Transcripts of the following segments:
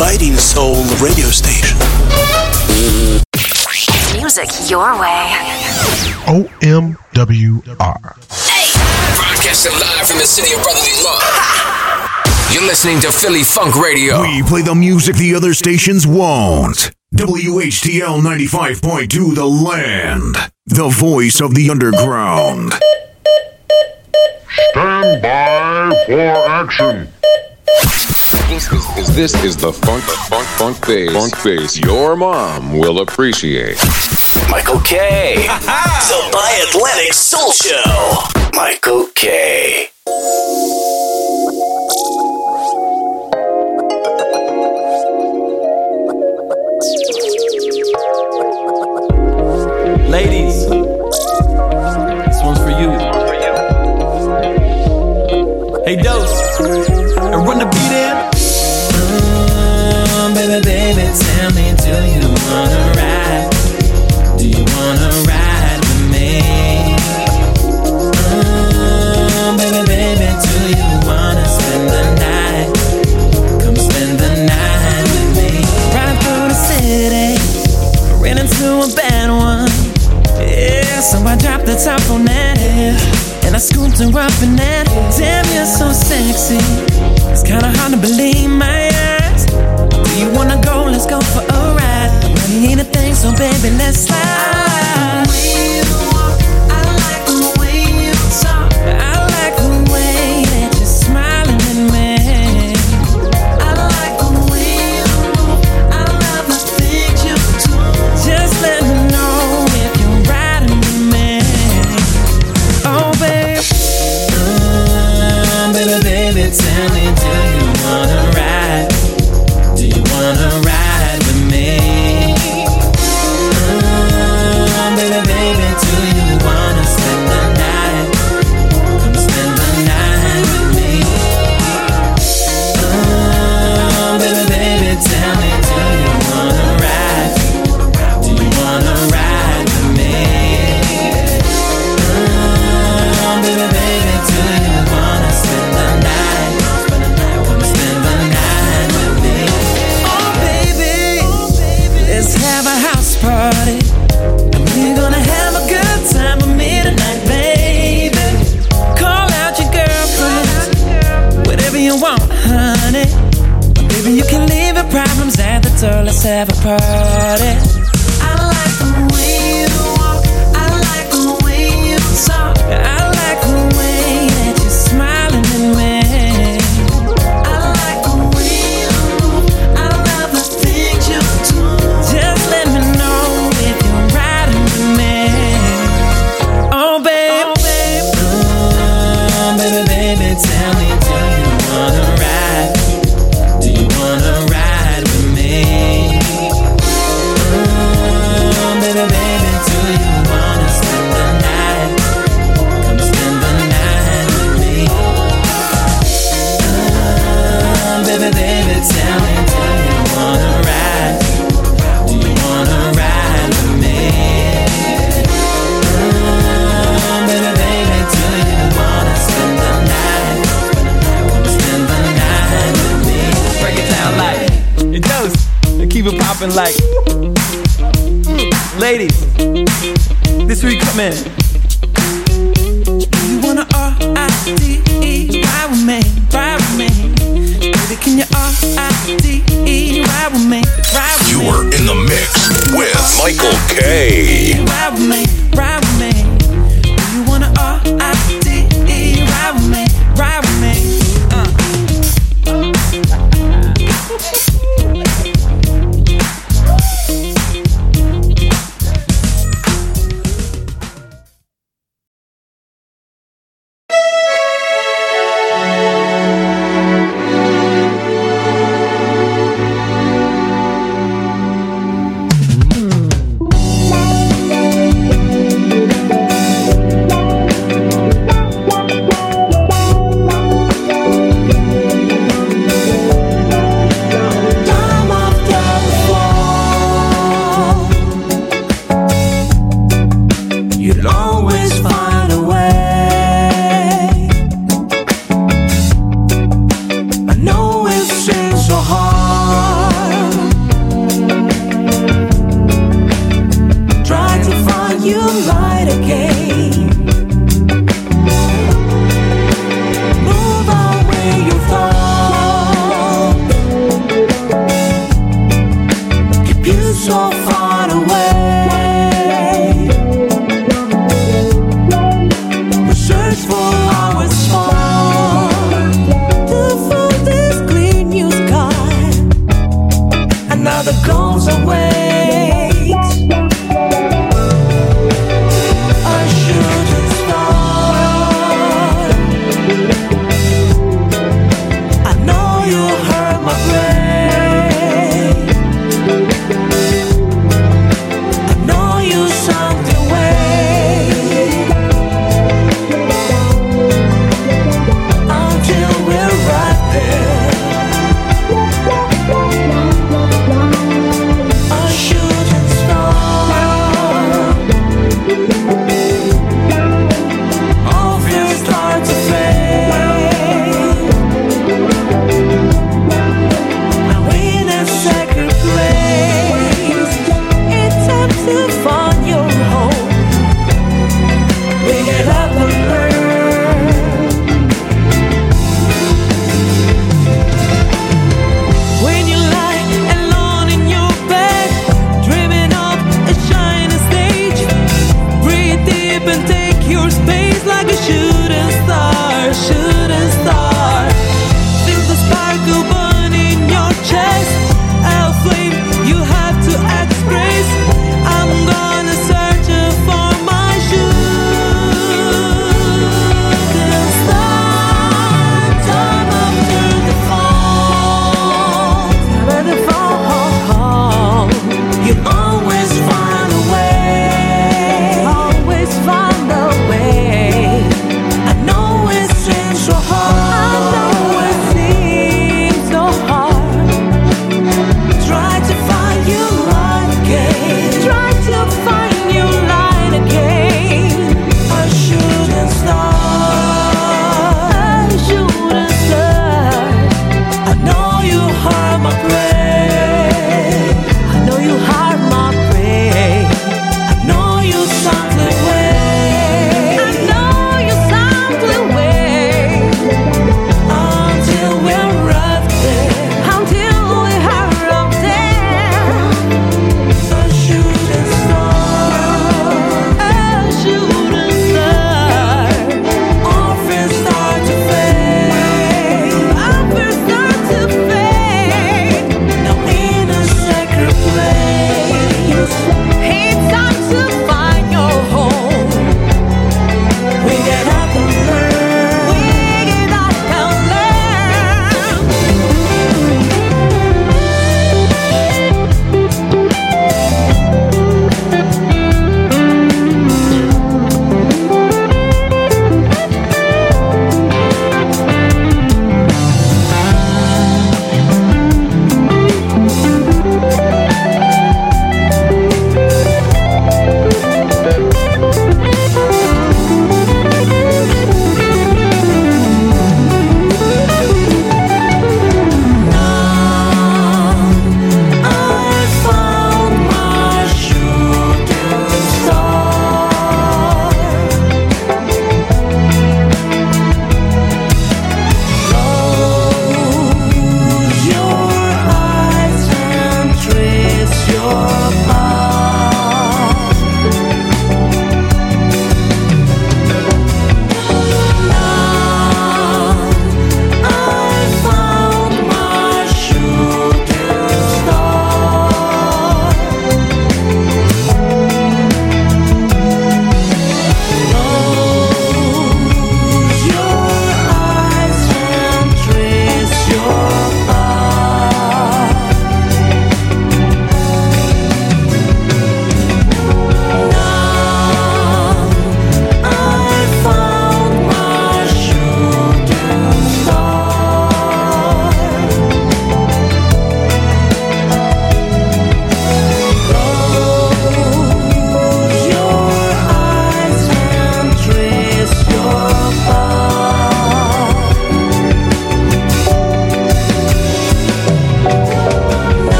biting soul radio station. Music your way. OMWR. Broadcasting live from the city of brotherly love. You're listening to Philly Funk Radio. We play the music the other stations won't. WHTL 95.2 The Land. The voice of the underground. Stand by for action. This is, is this is the funk funk funk bass funk bass your mom will appreciate. Michael K. the Bi Atlantic Soul Show. Michael K. Ladies, this one's for you. Hey, Dose, and run the beat in. Scooped her up in that. Damn, you're so sexy. It's kinda hard to believe my eyes. You wanna go? Let's go for a ride. Money ain't a thing, so baby, let's slide. Let's have a party. Popping like. Mm, ladies, this week you come in. You wanna R-I-D-E ride with me, ride with me. Baby, can you R-I-D-E ride with me, ride with me? You me? are in the mix with Michael K. Ride with me, ride with me.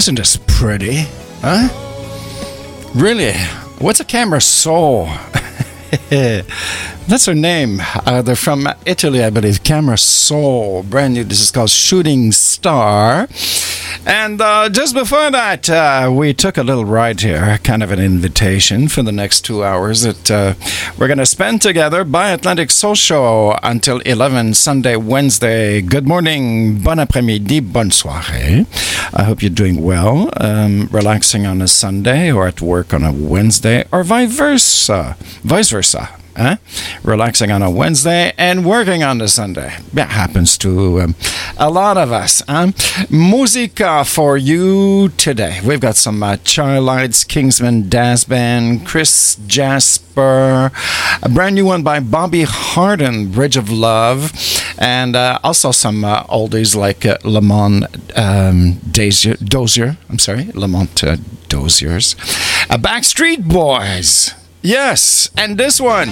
Isn't this pretty? Huh? Really? What's a camera soul? That's her name. Uh, they're from Italy, I believe. Camera Soul. Brand new. This is called Shooting Star. And uh, just before that, uh, we took a little ride here, kind of an invitation for the next two hours that uh, we're going to spend together by Atlantic Soul Show until 11 Sunday, Wednesday. Good morning, bon après-midi, bonne soirée. I hope you're doing well, um, relaxing on a Sunday or at work on a Wednesday or vice versa. Vice versa. Huh? Relaxing on a Wednesday and working on a Sunday. That happens to um, a lot of us. Huh? Musica for you today. We've got some uh, Charlites, Kinsman Dazz Band, Chris Jasper, a brand new one by Bobby Harden, Bridge of Love, and uh, also some uh, oldies like uh, Lamont um, Dozier, Dozier. I'm sorry, Lamont uh, Doziers. Uh, Backstreet Boys. Yes, and this one,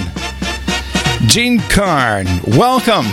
Jean Carn. Welcome.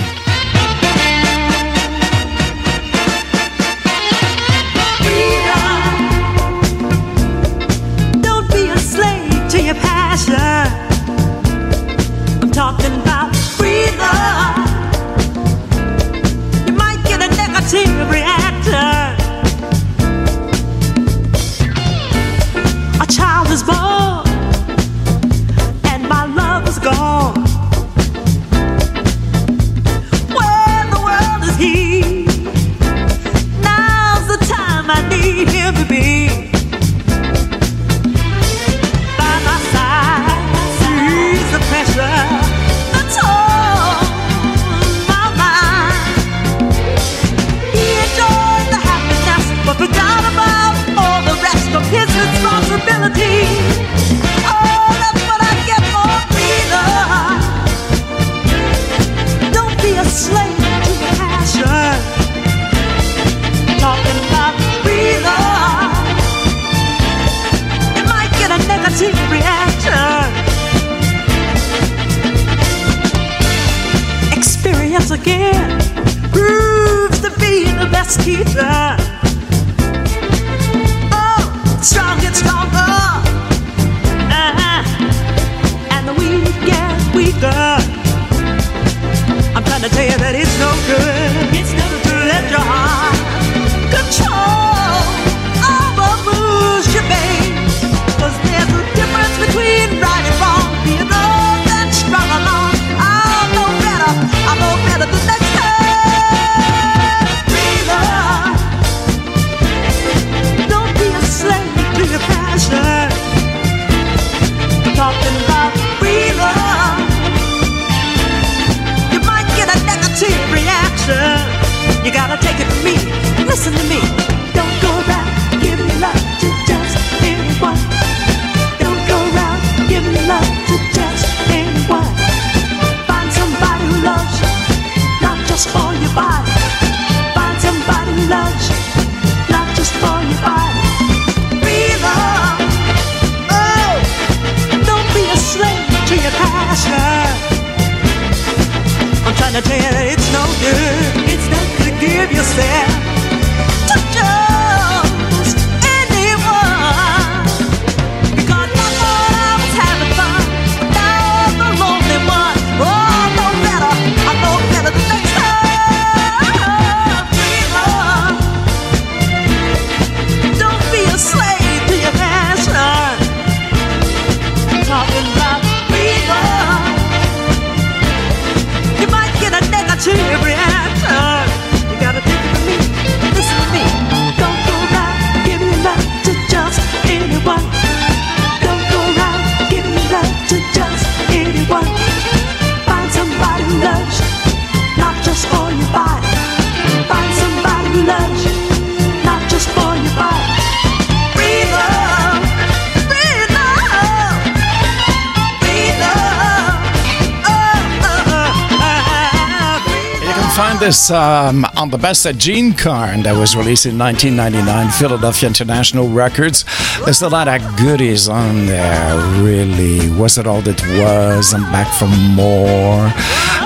This um, on the best at Jean Carn that was released in 1999, Philadelphia International Records. There's a lot of goodies on there, really. Was it all that was? I'm back for more.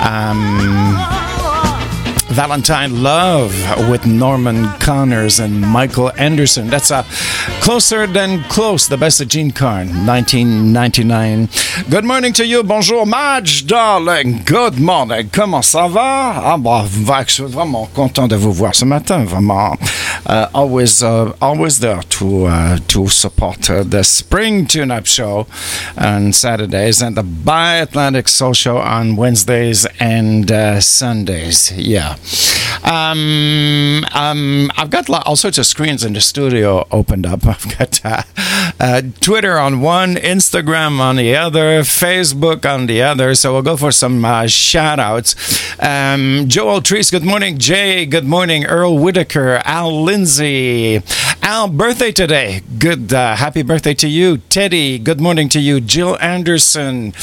Um, Valentine Love with Norman Connors and Michael Henderson. That's a Closer Than Close, the best of Jean Carn, 1999. Good morning to you. Bonjour, Madge, darling. Good morning. Comment ça va? Ah, bah, je suis vraiment content de vous voir ce matin. Vraiment. Uh, always, uh, always there to uh, to support uh, the Spring Tune Up Show on Saturdays and the Bi Atlantic Soul Show on Wednesdays and uh, Sundays. Yeah. Um, um, I've got all sorts of screens in the studio opened up. I've got uh, uh, Twitter on one, Instagram on the other, Facebook on the other. So we'll go for some uh, shout outs. Um, Joel Treese, good morning. Jay, good morning. Earl Whitaker, Al Lindsay. Al, birthday today. Good, uh, happy birthday to you. Teddy, good morning to you. Jill Anderson,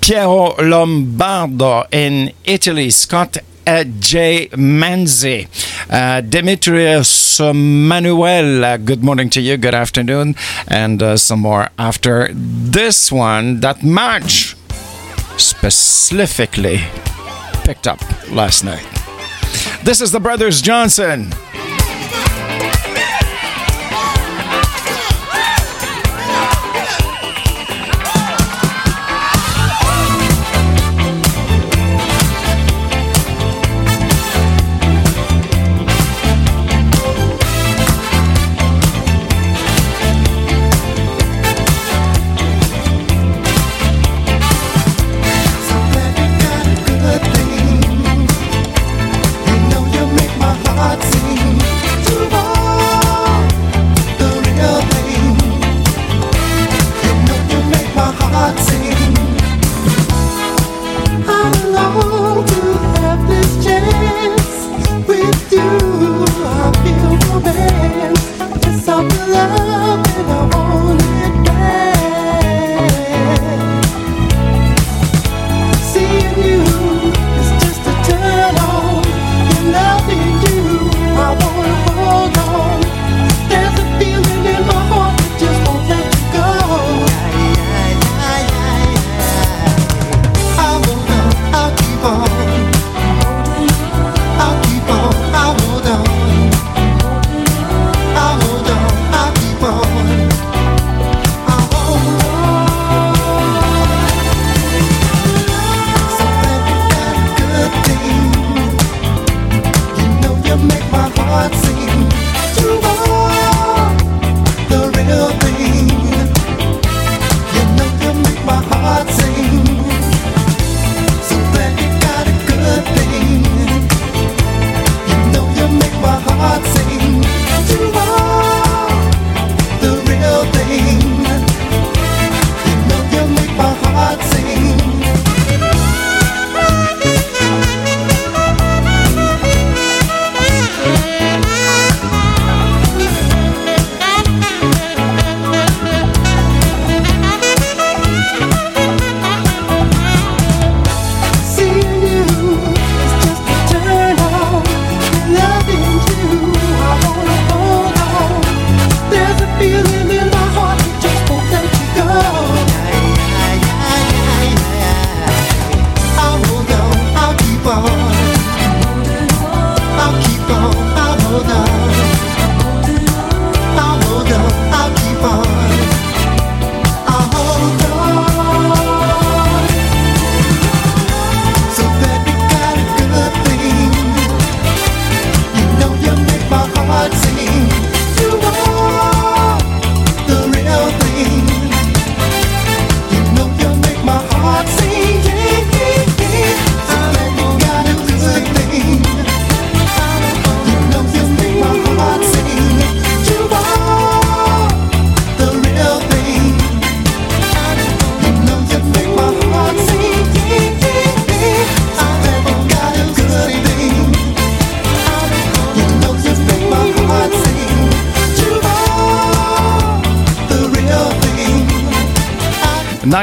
Piero Lombardo in Italy. Scott J. Manzi, uh, Demetrius Manuel, uh, good morning to you, good afternoon, and uh, some more after this one that March specifically picked up last night. This is the Brothers Johnson.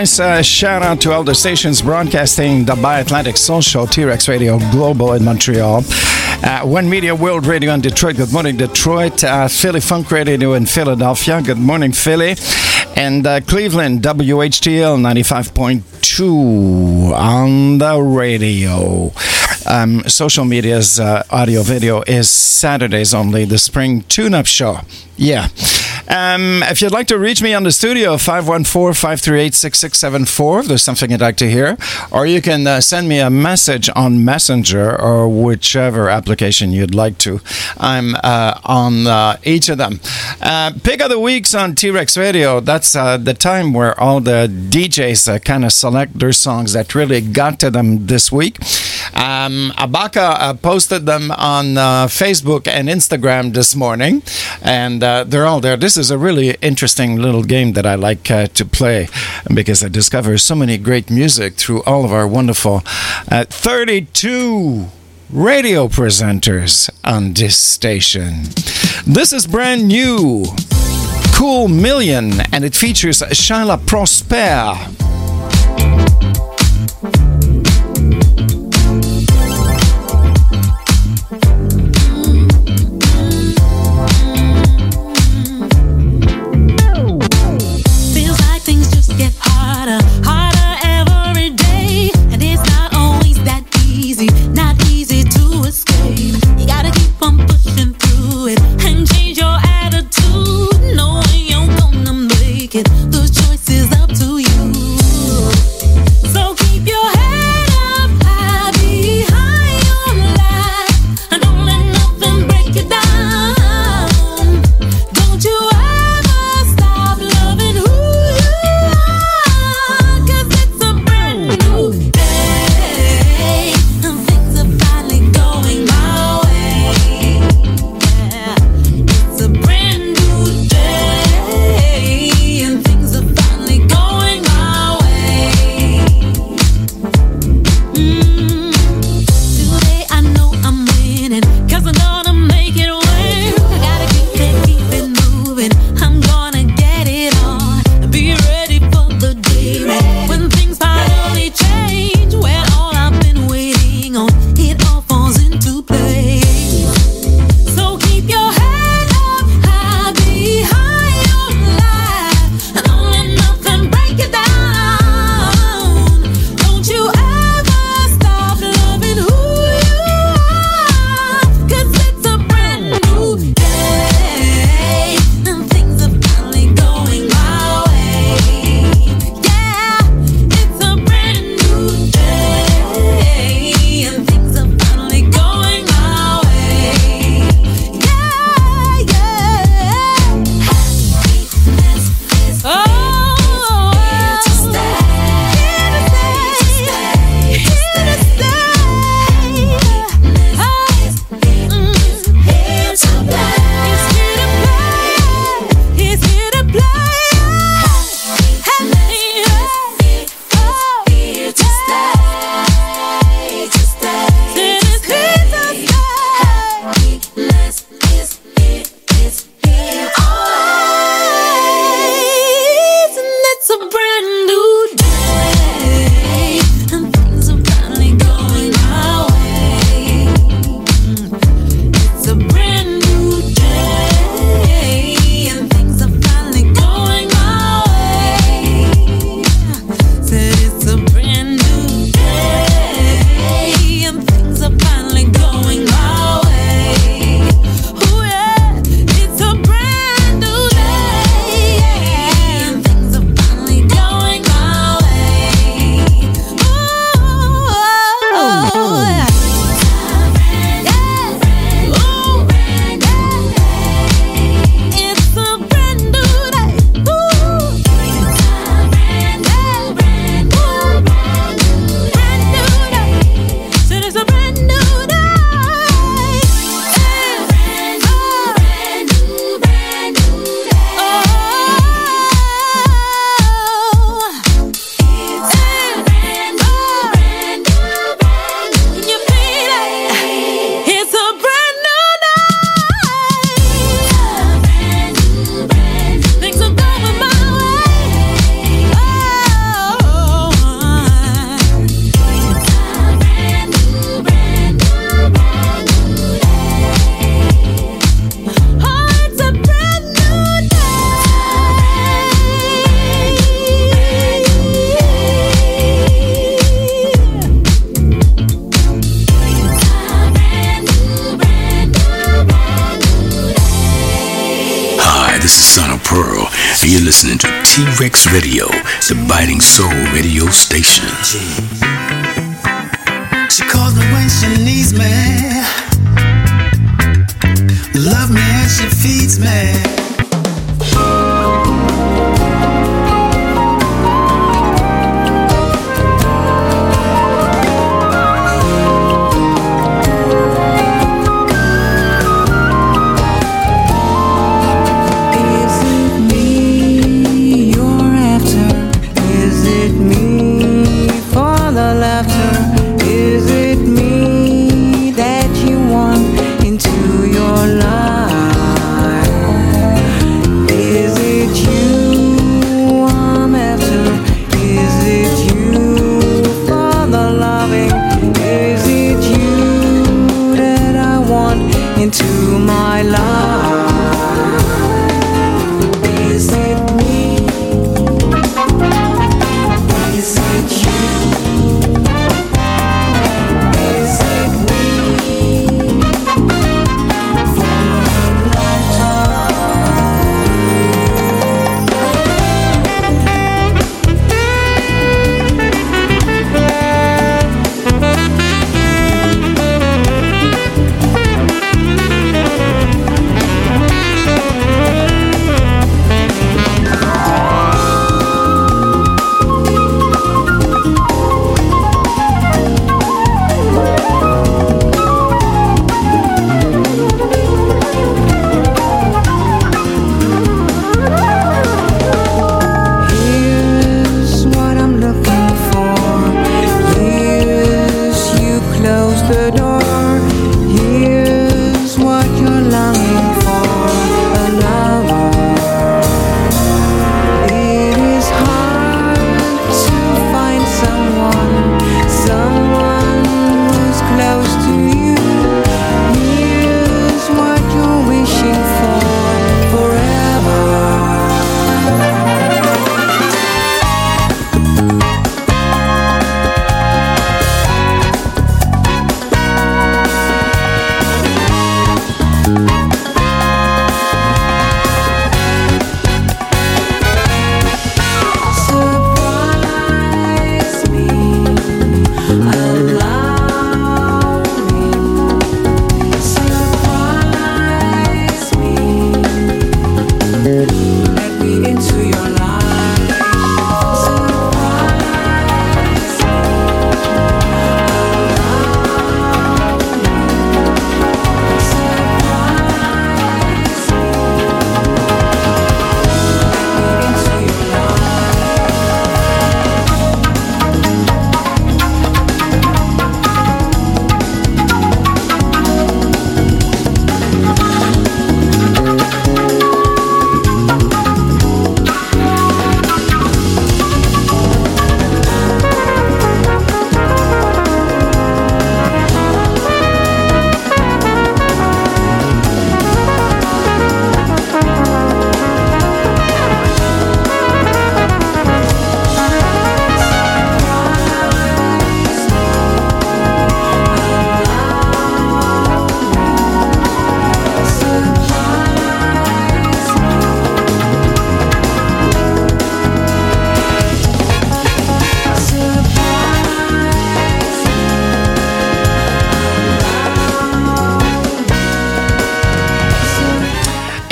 Nice uh, shout out to all the stations broadcasting the Bi Atlantic Show, T Rex Radio Global in Montreal. Uh, One Media World Radio in Detroit. Good morning, Detroit. Uh, Philly Funk Radio in Philadelphia. Good morning, Philly. And uh, Cleveland, WHTL 95.2 on the radio. um, social media's uh, audio video is Saturdays only, the Spring Tune Up Show. Yeah. Um, if you'd like to reach me on the studio, 514 538 6674, if there's something you'd like to hear, or you can uh, send me a message on Messenger or whichever application you'd like to. I'm uh, on uh, each of them. Uh, Pick of the Weeks on T Rex Radio, that's uh, the time where all the DJs uh, kind of select their songs that really got to them this week. Um, Abaka posted them on Facebook and Instagram this morning, and they're all there. This is a really interesting little game that I like uh, to play because I discover so many great music through all of our wonderful uh, 32 radio presenters on this station. This is brand new. Cool Million, and it features Shyla Prosper.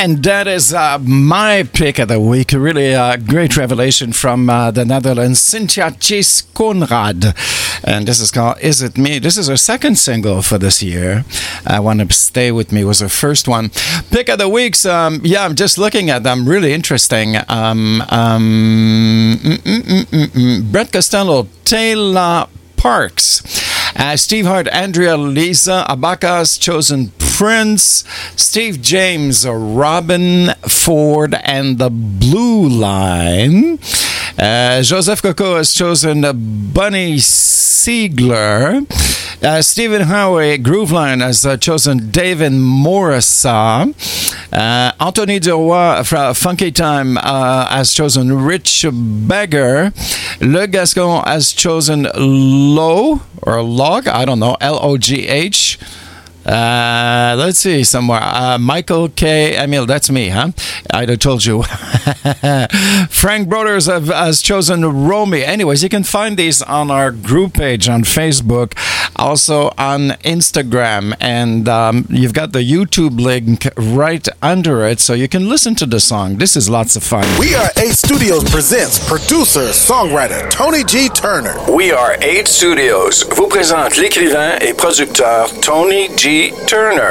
And that is uh, my pick of the week. Really uh, great revelation from uh, the Netherlands, Cynthia Chase Conrad. And this is called Is It Me? This is her second single for this year. I Want to Stay With Me was her first one. Pick of the weeks, um, yeah, I'm just looking at them. Really interesting. Um, um, mm, mm, mm. Brett Costello, Taylor Parks. Uh, Steve Hart, Andrea Lisa, Abaka's chosen Prince, Steve James, Robben Ford, and the Blue Line. Uh, Joseph Coco has chosen Bunny Sigler. Uh, Stephen Howe, Grooveline, has uh, chosen David Morrissa. Uh, Anthony Duroy from Funky Time uh, has chosen Rich Beggar. Le Gascon has chosen Low or Log, I don't know, L O G H. Uh, let's see somewhere. Uh, Michael K. Amil, that's me, huh? I'd have told you. Frank Brothers have, has chosen Romy. Anyways, you can find these on our group page on Facebook, also on Instagram, and um, you've got the YouTube link right under it, so you can listen to the song. This is lots of fun. We Are 8 Studios presents producer, songwriter Tony G. Turner. We Are 8 Studios vous présente l'écrivain et producteur Tony G. Turner.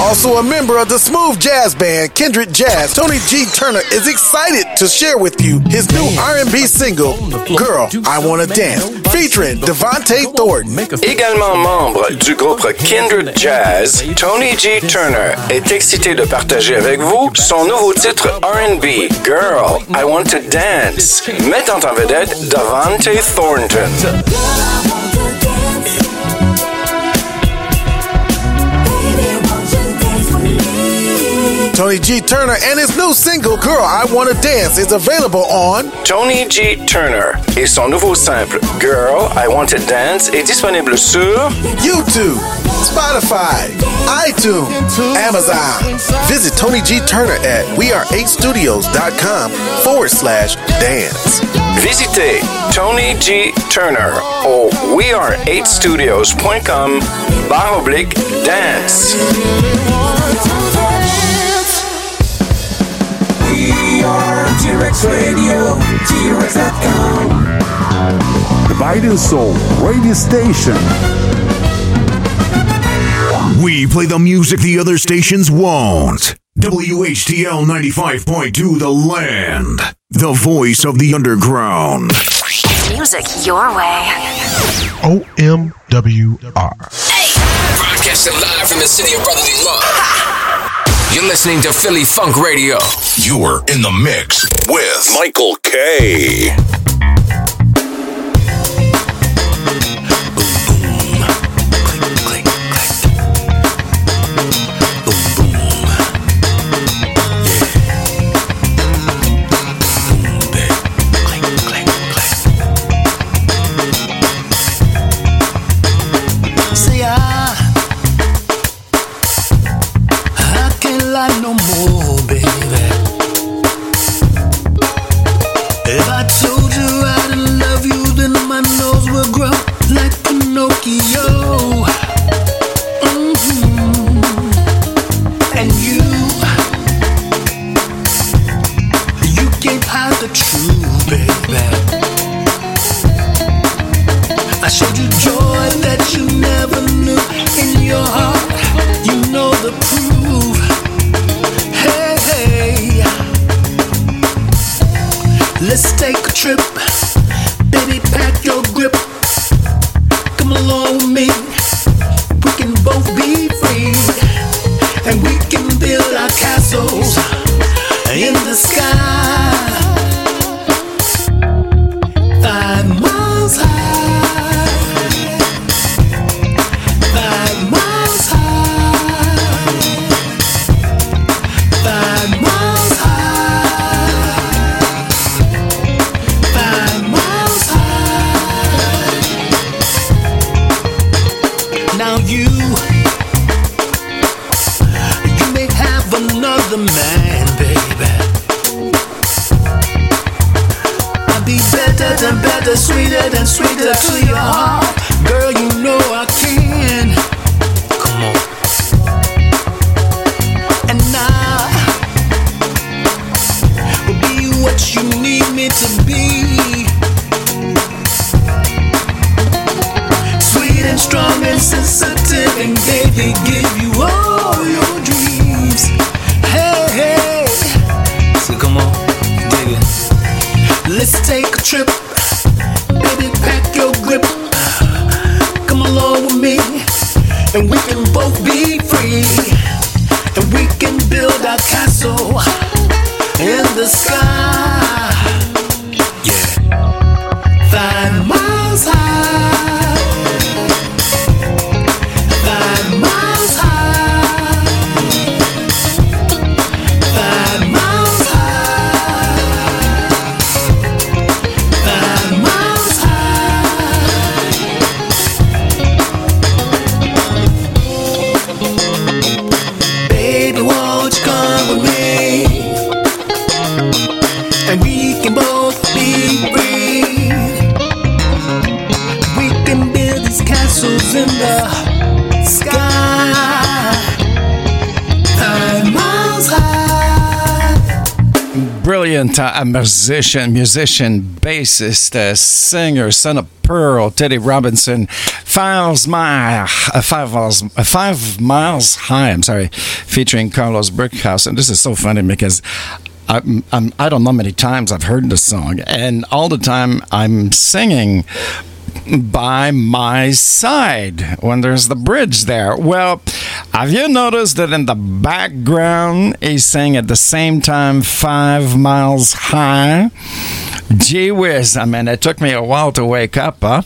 Also a member of the smooth jazz band Kindred Jazz, Tony G. Turner is excited to share with you his new R&B single, Girl, I Wanna Dance, featuring Devontae Thornton. Également membre du groupe Kindred Jazz, Tony G. Turner est excité de partager avec vous son nouveau titre R&B, Girl, I Want to Dance, mettant en vedette Devontae Thornton. Tony G. Turner and his new single, Girl, I Wanna Dance, is available on Tony G. Turner et son nouveau simple Girl, I Want to Dance est disponible sur YouTube, Spotify, iTunes, Amazon. Visit Tony G. Turner at weare8studios.com forward slash dance. Visitez Tony G. Turner au weare8studios.com barre oblique dance. T-Rex Radio, T-Rex.com. The Biden Soul radio station. We play the music the other stations won't. WHTL 95.2 The Land. The voice of the underground. Music your way. OMWR. Broadcasting live from the city of brotherly love. You're listening to Philly Funk Radio. You're in the mix with Michael K. Let's take a trip. Baby, pack your grip. Come along with me, and we can both be free. And we can build our castle in the sky. Uh, musician, musician, bassist, uh, singer, son of Pearl, Teddy Robinson, five miles, uh, five miles, uh, five miles high. I'm sorry, featuring Carlos Brickhouse, and this is so funny because. I'm, I'm, I don't know many times I've heard this song, and all the time I'm singing by my side when there's the bridge there. Well, have you noticed that in the background he's saying at the same time five miles high? Gee whiz, I mean, it took me a while to wake up, huh?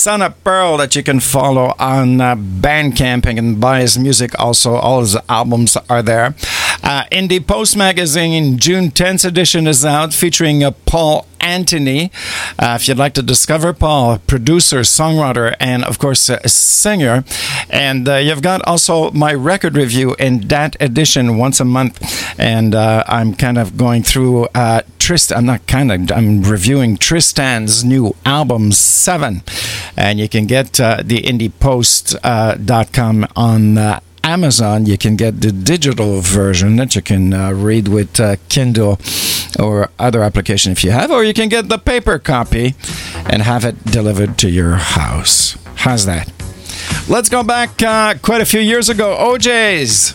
Son of Pearl that you can follow on uh, Bandcamping and buy his music. Also, all his albums are there. Uh, Indie Post Magazine June 10th edition is out featuring uh, Paul Anthony. Uh, if you'd like to discover Paul, producer, songwriter, and of course, a singer. And uh, you've got also my record review in that edition once a month. And uh, I'm kind of going through uh, Tristan, I'm not kind of, I'm reviewing Tristan's new album, Seven. And you can get uh, the indiepost.com on uh, Amazon, you can get the digital version that you can uh, read with uh, Kindle or other application if you have, or you can get the paper copy and have it delivered to your house. How's that? Let's go back uh, quite a few years ago. OJ's.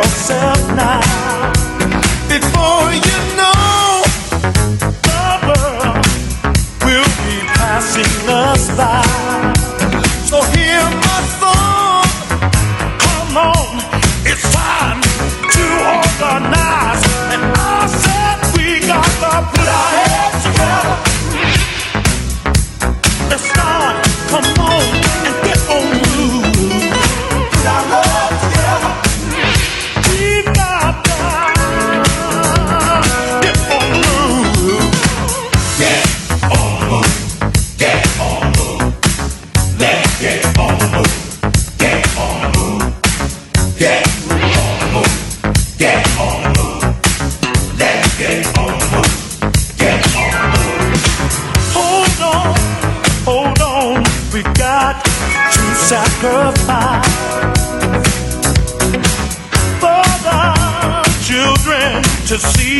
For now. Before you know, the world will be passing us by. To see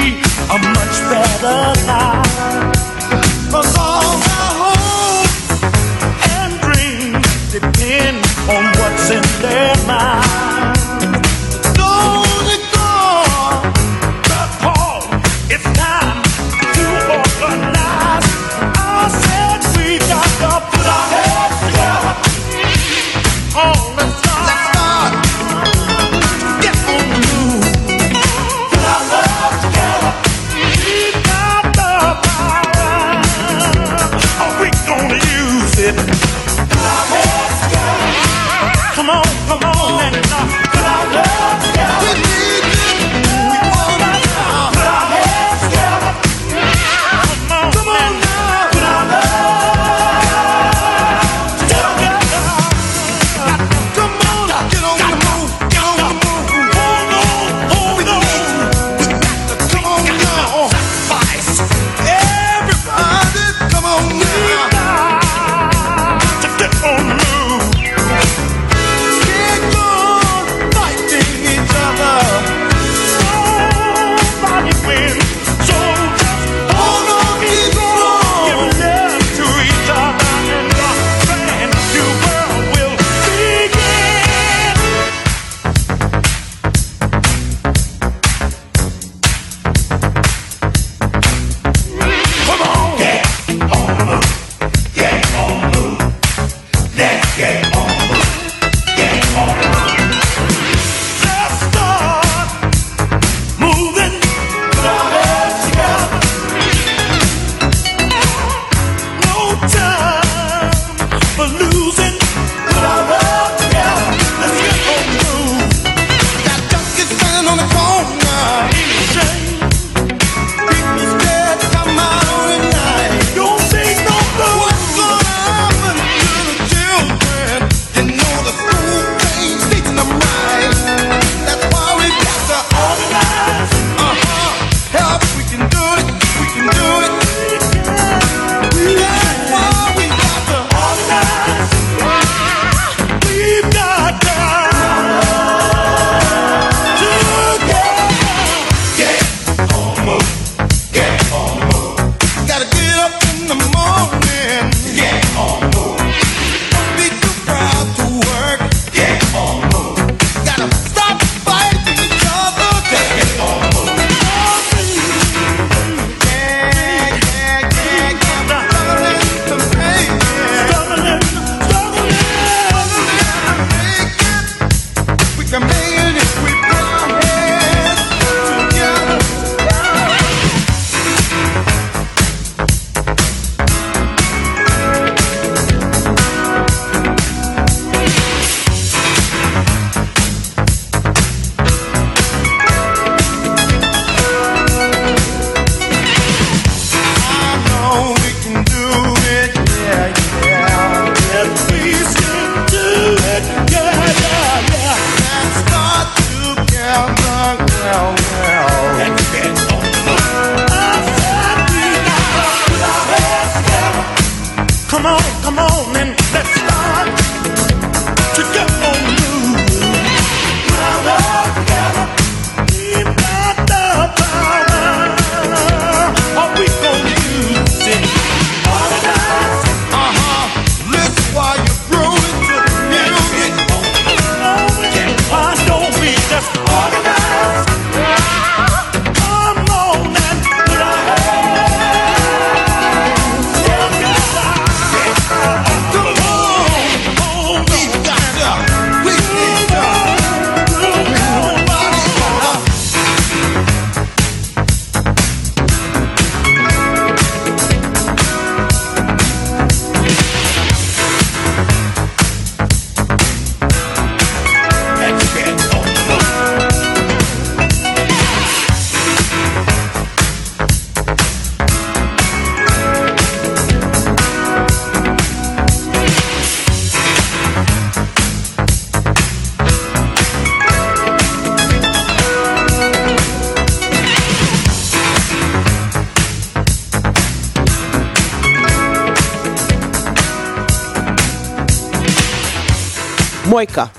Moika.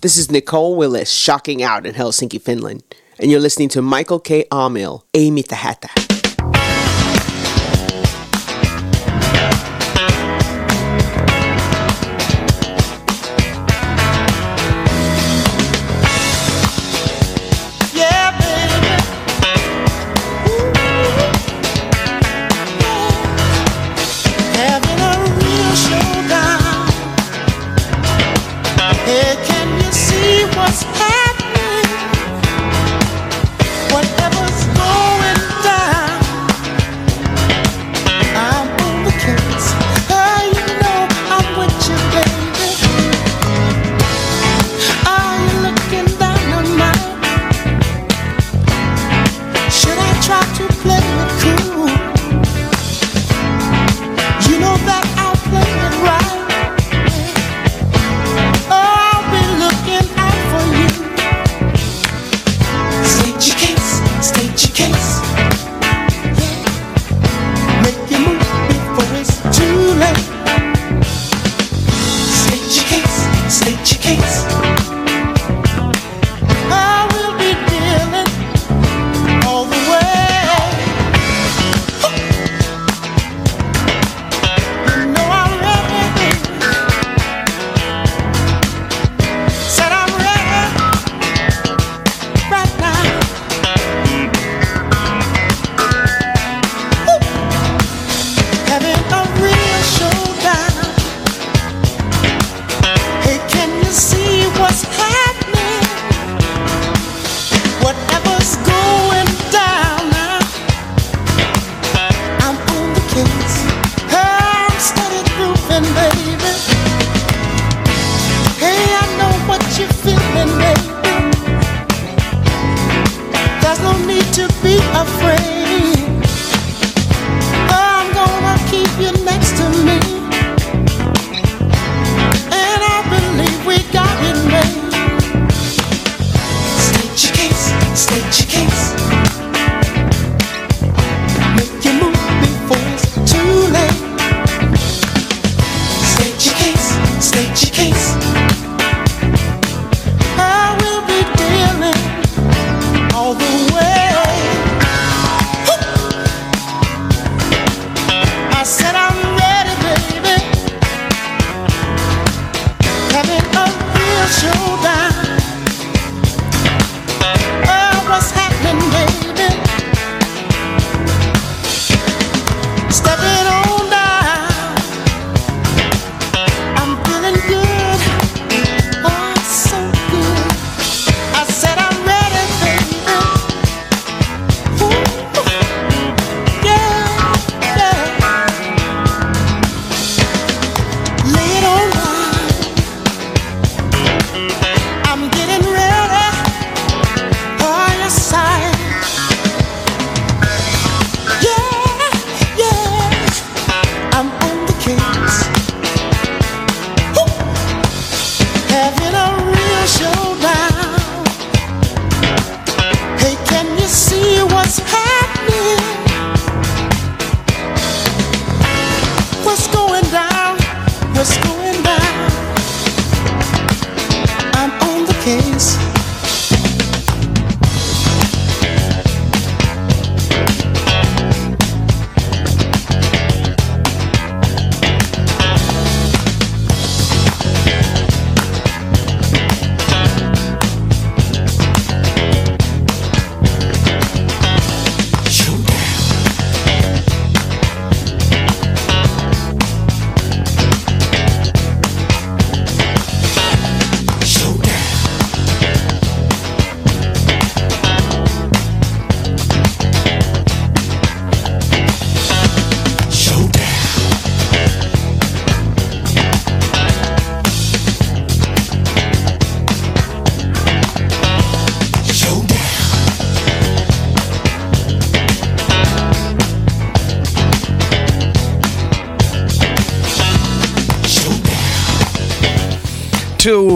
This is Nicole Willis shocking out in Helsinki, Finland, and you're listening to Michael K. Amil, Amy mitä hätä.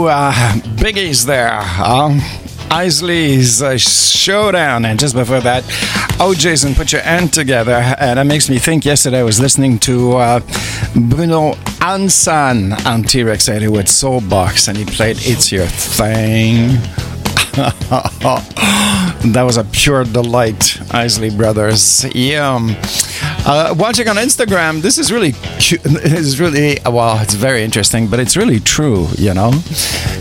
Uh, biggies there. Um, Isley's uh, Showdown, and just before that, Oh Jason, put your hand together. And that makes me think yesterday I was listening to uh, Bruno Ansan on T Rex 80 with Soulbox, and he played It's Your Thing. that was a pure delight, Isley Brothers. Yeah. Uh, watching on Instagram, this is really. It's really, well, it's very interesting, but it's really true, you know?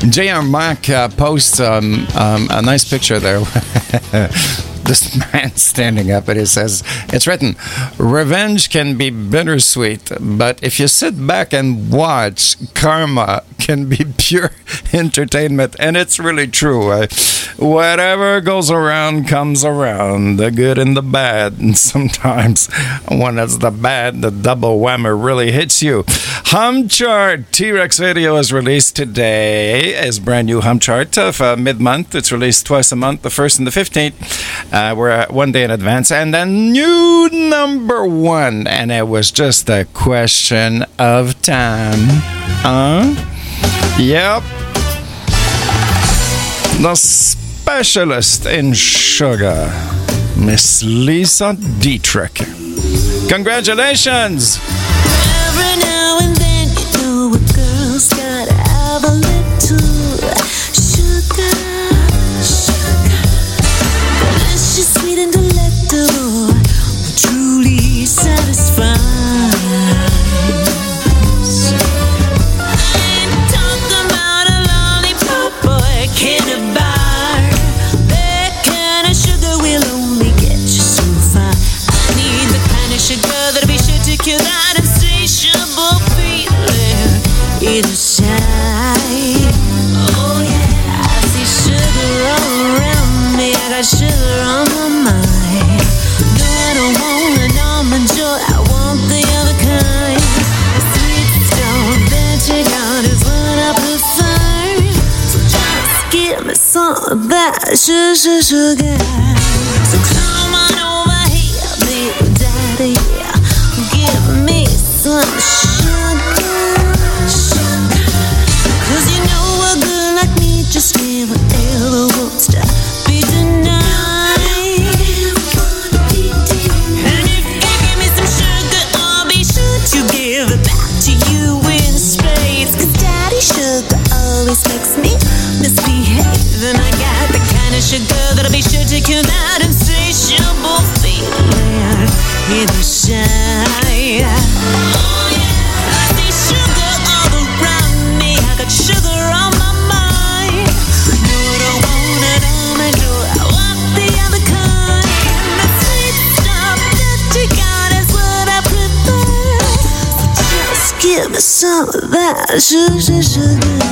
JR Mack uh, posts um, um, a nice picture there. this man standing up and he says, It's written, Revenge can be bittersweet, but if you sit back and watch, karma can be pure entertainment. And it's really true. Whatever goes around comes around, the good and the bad. And sometimes when it's the bad, the double whammer really hits you. Hum Chart T Rex video is released today as brand new Hum Chart uh, mid month. It's released twice a month, the 1st and the 15th. Uh, we're one day in advance. And then new number one. And it was just a question of time. Huh? Yep. The specialist in sugar, Miss Lisa Dietrich. Congratulations! That sugar, sugar. So give me some of that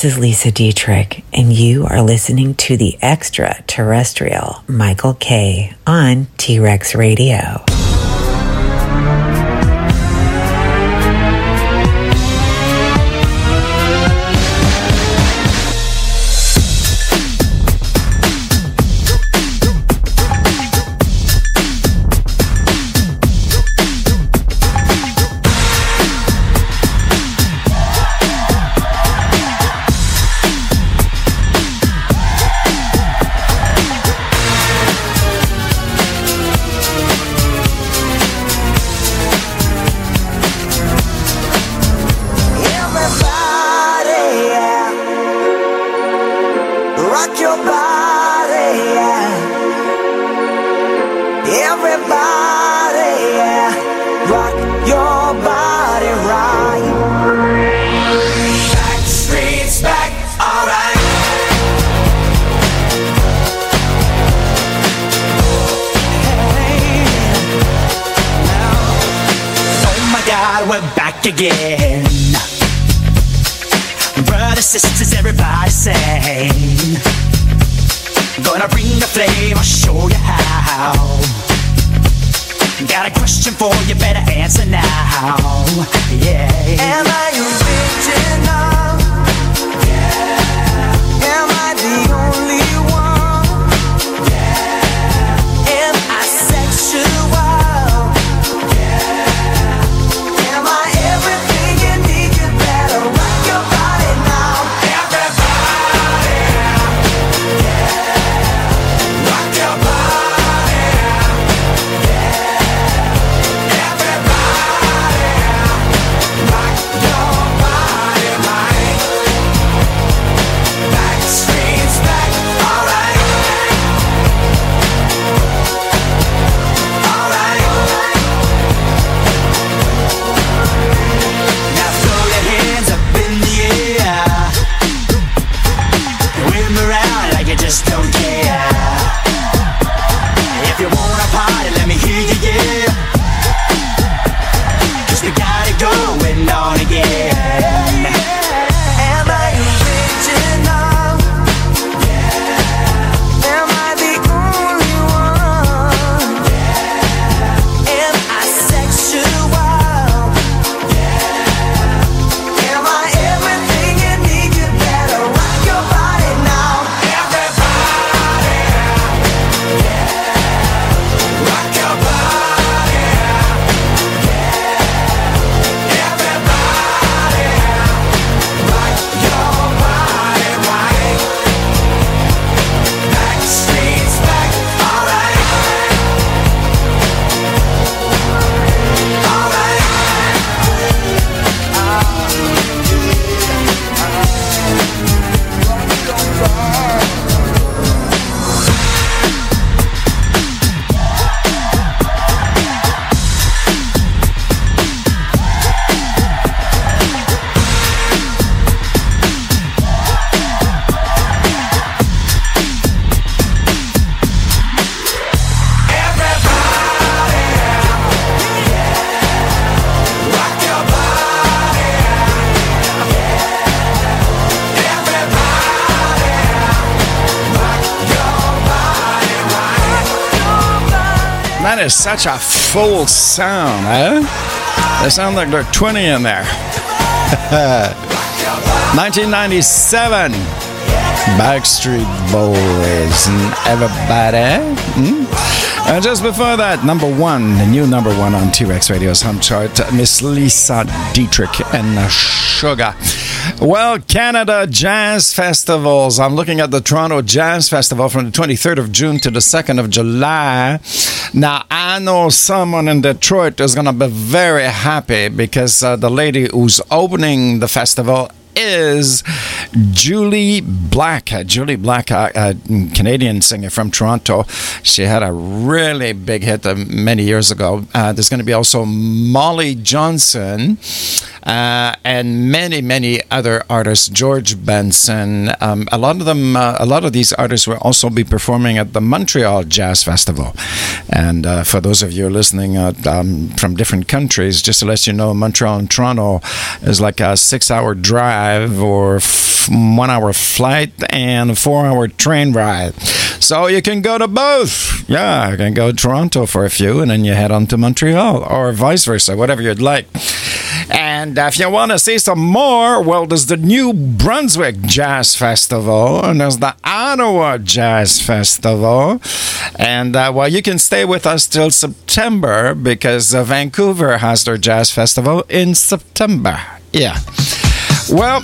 This is Lisa Dietrich, and you are listening to the extraterrestrial Michael K on T Rex Radio. full sound, huh? They sound like they're 20 in there. 1997. Backstreet Boys and everybody. And just before that, number one, the new number one on T Rex Radio's home chart, Miss Lisa Dietrich and Sugar. Well, Canada Jazz Festivals. I'm looking at the Toronto Jazz Festival from the 23rd of June to the 2nd of July. Now, I know someone in Detroit is going to be very happy because uh, the lady who's opening the festival is Jully Black. Uh, Jully Black, a, a Canadian singer from Toronto. She had a really big hit uh, many years ago. Uh, there's going to be also Molly Johnson. Uh, and many, many other artists, George Benson. Um, a lot of them, uh, a lot of these artists will also be performing at the Montreal Jazz Festival. And uh, for those of you listening um, from different countries, just to let you know, Montreal and Toronto is like a six-hour drive or f- one-hour flight and a four-hour train ride. So you can go to both. Yeah, you can go to Toronto for a few, and then you head on to Montreal, or vice versa, whatever you'd like. And if you want to see some more, well, there's the New Brunswick Jazz Festival, and there's the Ottawa Jazz Festival. And uh, well, you can stay with us till September because uh, Vancouver has their Jazz Festival in September. Yeah. Well,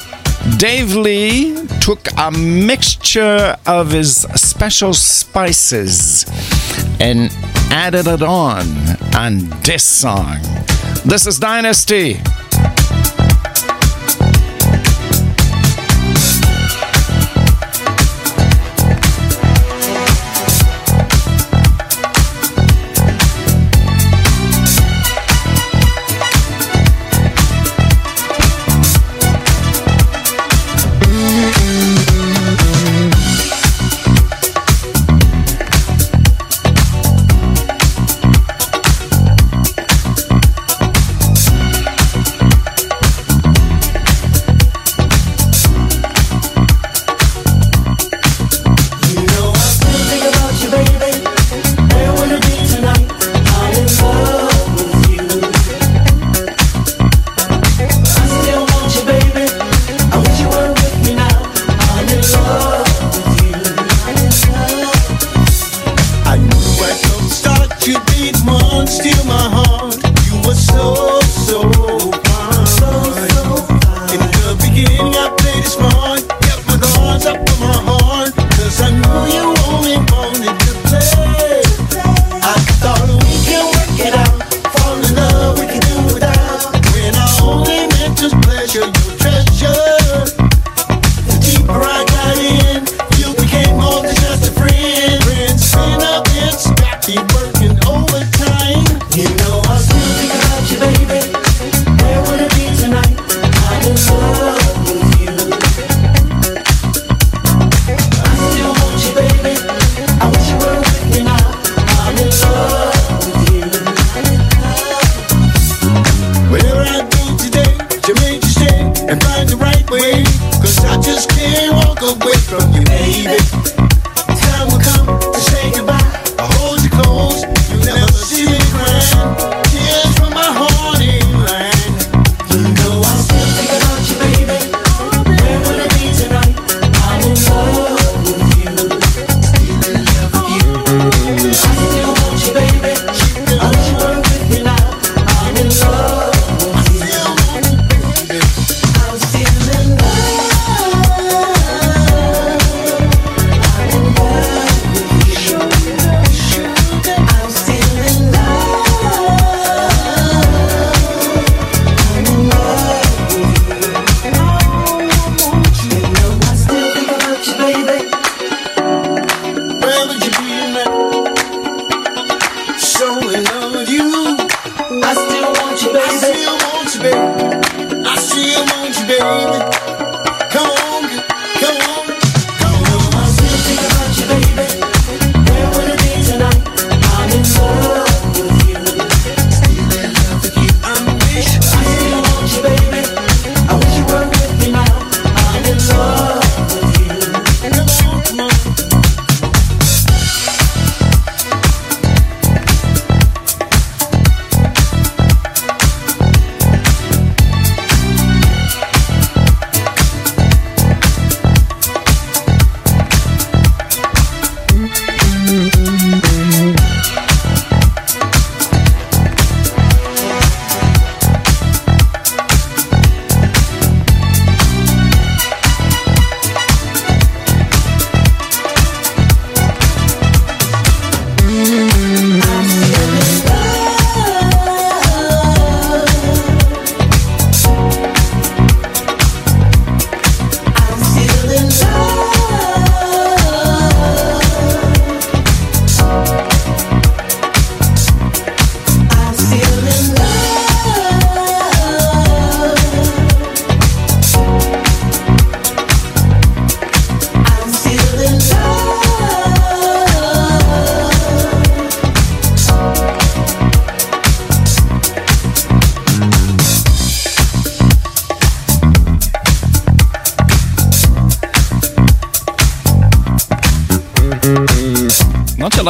Dave Lee took a mixture of his special spices and added it on on this song. This is Dynasty.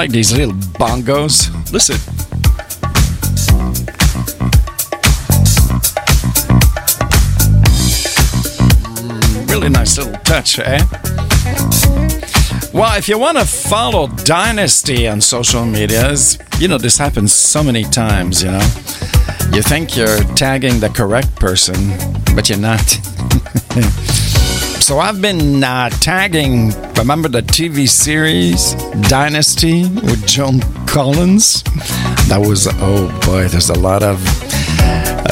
Like these little bongos? Listen. Really nice little touch, eh? Well, if you want to follow Dynasty on social medias, you know, this happens so many times, you know. You think you're tagging the correct person, but you're not. so I've been uh, tagging, remember the TV series Dynasty with Joan Collins? That was, oh boy, there's a lot of.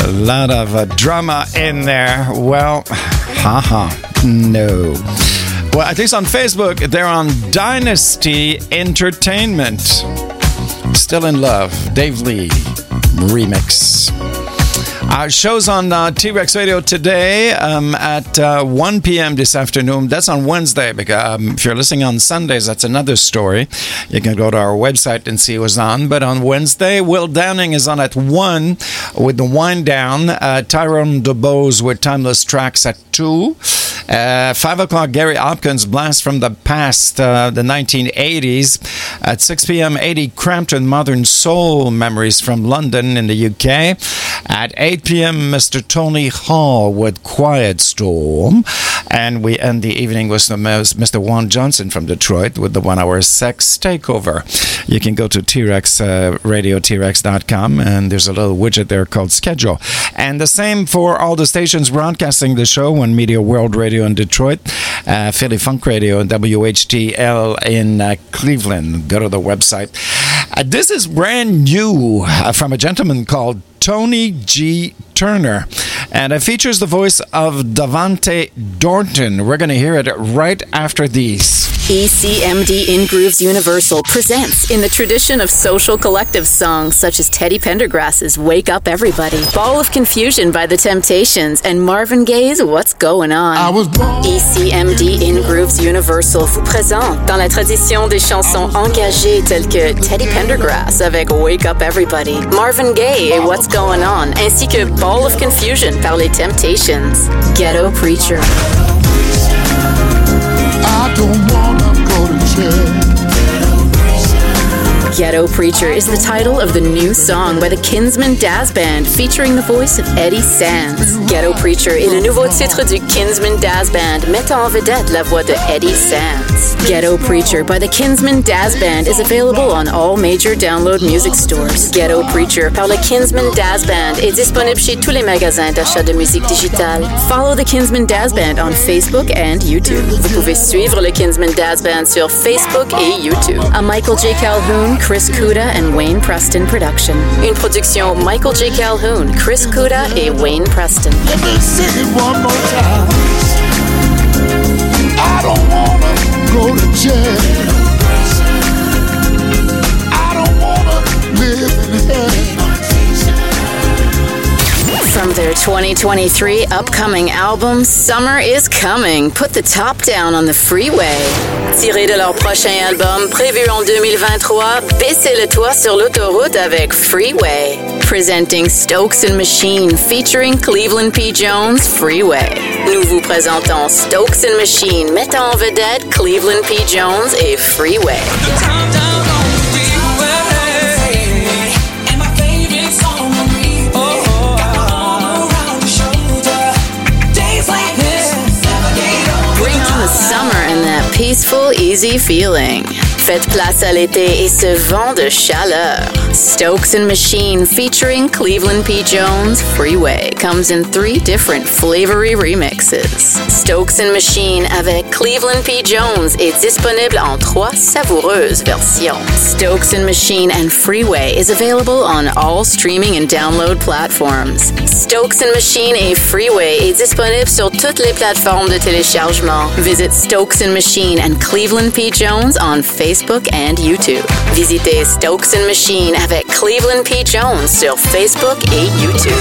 A lot of uh, drama in there. Well, haha, no. Well, at least on Facebook, they're on Dynasty Entertainment. Still in Love, Dave Lee remix. Our show's on uh, T Rex Radio today um, at uh, 1 p.m. this afternoon. That's on Wednesday. Because um, if you're listening on Sundays, that's another story. You can go to our website and see what's on. But on Wednesday, Will Downing is on at 1 with the wind down. Uh, Tyrone DeBose with Timeless Tracks at 2. Uh, 5 o'clock, Gary Hopkins Blast from the Past, uh, the 1980s. At 6 p.m., 80 Crampton Modern Soul Memories from London in the UK. At 8 p.m., Mr. Tony Hall with Quiet Storm. And we end the evening with uh, Mr. Juan Johnson from Detroit with the one hour sex takeover. You can go to T-Rex, uh, radiotrex.com, and there's a little widget there called schedule. And the same for all the stations broadcasting the show on Media World Radio in Detroit, uh, Philly Funk Radio, and WHTL in uh, Cleveland. Go to the website. Uh, this is brand new uh, from a gentleman called Tony G. Turner, and it features the voice of Davante Thornton. We're going to hear it right after these. ECMD in Grooves Universal presents in the tradition of social collective songs such as Teddy Pendergrass's Wake Up Everybody, Ball of Confusion by The Temptations, and Marvin Gaye's What's Going On. ECMD in Grooves Universal vous présente dans la tradition des chansons engagées telles que Teddy Pendergrass avec Wake Up Everybody, Marvin Gaye et What's Going On, ainsi que Ball of Confusion par Les Temptations. Ghetto Preacher. Ghetto Preacher is the title of the new song by the Kinsman Dazz Band featuring the voice of Eddie Sands. Ghetto Preacher est le nouveau titre du Kinsman Dazz Band mettant en vedette la voix de Eddie Sands. Ghetto Preacher by the Kinsman Dazz Band is available on all major download music stores. Ghetto Preacher par le Kinsman Dazz Band est disponible chez tous les magasins d'achat de musique digitale. Follow the Kinsman Dazz Band on Facebook and YouTube. Vous pouvez suivre le Kinsman Dazz Band sur Facebook et YouTube. A Michael J. Calhoun, Chris Kuda and Wayne Preston production. Une production Michael J. Calhoun, Chris Kuda et Wayne Preston. Let me sing it one more time. I don't wanna go to jail. 2023 upcoming album Summer is Coming, put the top down on the freeway. Tiré de leur prochain album prévu en 2023, baissez le toit sur l'autoroute avec Freeway. Presenting Stokes and Machine featuring Cleveland P. Jones Freeway. Nous vous présentons Stokes and Machine mettant en vedette Cleveland P. Jones et Freeway. Summer and that peaceful, easy feeling. Faites place à l'été et ce vent de chaleur. Stokes and Machine featuring Cleveland P. Jones Freeway comes in three different flavory remixes. Stokes and Machine avec Cleveland P. Jones est disponible en trois savoureuses versions. Stokes and Machine and Freeway is available on all streaming and download platforms. Stokes and Machine et Freeway est disponible sur toutes les plateformes de téléchargement. Visit Stokes and Machine and Cleveland P. Jones on Facebook and YouTube. Visitez Stokes and Machine avec Cleveland P. Jones sur Facebook et YouTube.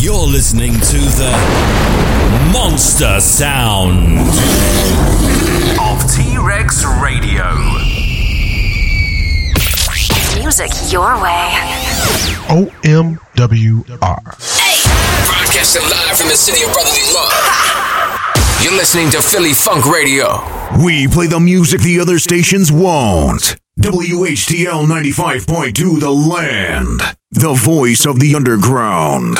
You're listening to the monster sound of T Rex Radio. music your way. OMWR. Broadcasting live from the city of brotherly love. You're listening to Philly Funk Radio. We play the music the other stations won't. WHTL 95.2 The Land. The voice of the underground.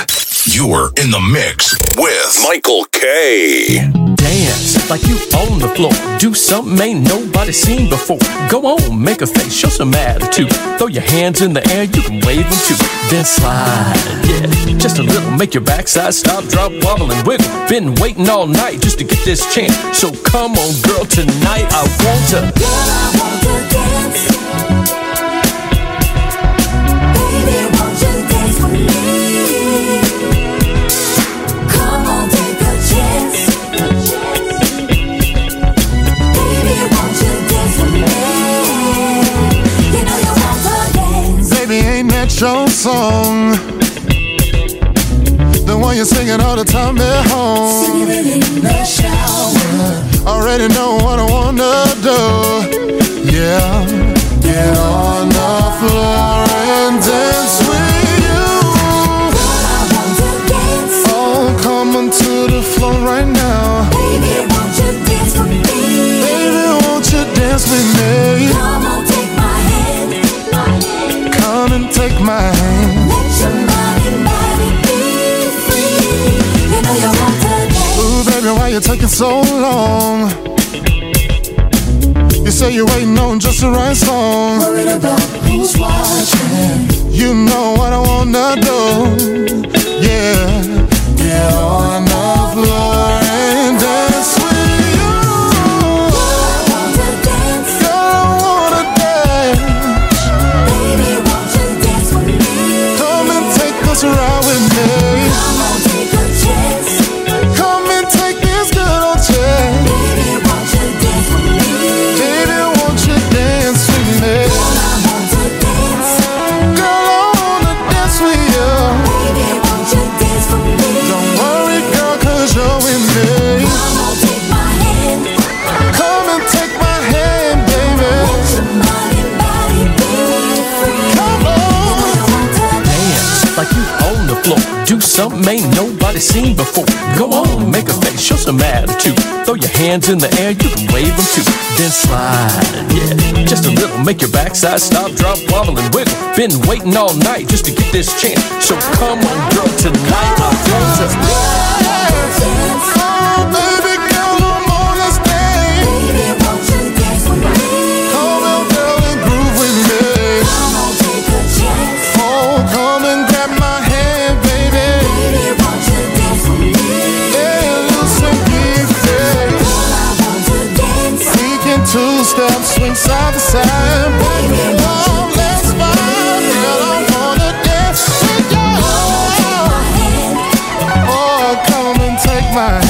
You're in the mix with Michael K. Dance like you on the floor. Do something ain't nobody seen before. Go on, make a face, show some attitude. Throw your hands in the air, you can wave them too. Then slide, yeah, just a little. Make your backside stop, drop, wobble, and wiggle. Been waiting all night just to get this chance. So come on, girl, tonight I want to. Girl, I want to dance. Your song? The one you're singing all the time at home. Sing it in the shower. Already know what I wanna do. Yeah, get on the floor and dance with you. Oh, come onto the floor right now. Baby, won't you dance with me? Baby, won't you dance with me? Take my hand. Let your mind and body be free. You know you want to dance. Ooh, baby, why you taking so long? You say you're waiting on just the right song. Worried about who's watching. You know what I wanna do. Yeah, get on the floor something ain't nobody seen before. Go on, make a face, show some attitude. Throw your hands in the air, you can wave them too. Then slide, yeah, just a little. Make your backside stop, drop, wobble, and wiggle. Been waiting all night just to get this chance. So come on, girl, tonight I want step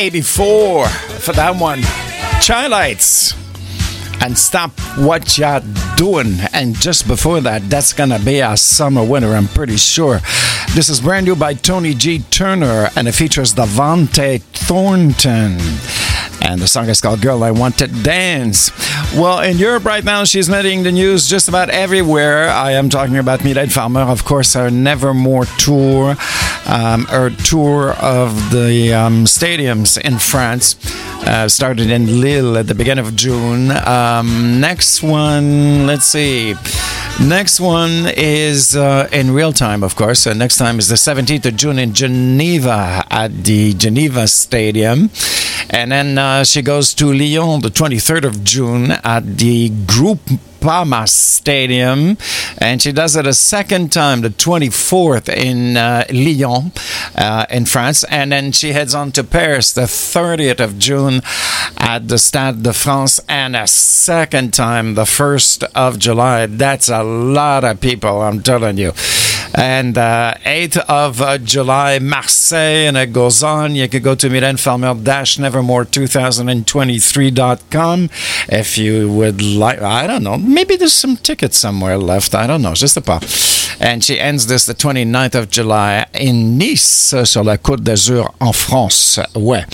1984 for that one. Chi-Lites. And stop what you're doing. And just before that, that's gonna be our summer winter, I'm pretty sure. This is brand new by Tony G. Turner, and it features Davante Thornton. And the song is called Girl I Want to Dance. Well, in Europe right now, she's making the news just about everywhere. I am talking about Mylène Farmer, of course, her Nevermore tour, um, her tour of the um, stadiums in France. Uh, started in Lille at the beginning of June. Um, next one, let's see. Next one is uh, in real time, of course. Uh, next time is the 17th of June in Geneva at the Geneva Stadium. And then uh, she goes to Lyon the 23rd of June at the Group Pama Stadium, and she does it a second time, the 24th in uh, Lyon, uh, in France, and then she heads on to Paris the 30th of June at the Stade de France, and a second time the 1st of July. That's a lot of people, I'm telling you. And uh, 8th of uh, July, Marseille, and it goes on. You could go to Mylène Farmer Nevermore2023.com if you would like. I don't know. Maybe there's some tickets somewhere left. I don't know. Just a pop. And she ends this the 29th of July in Nice, sur la Côte d'Azur en France. Ouais.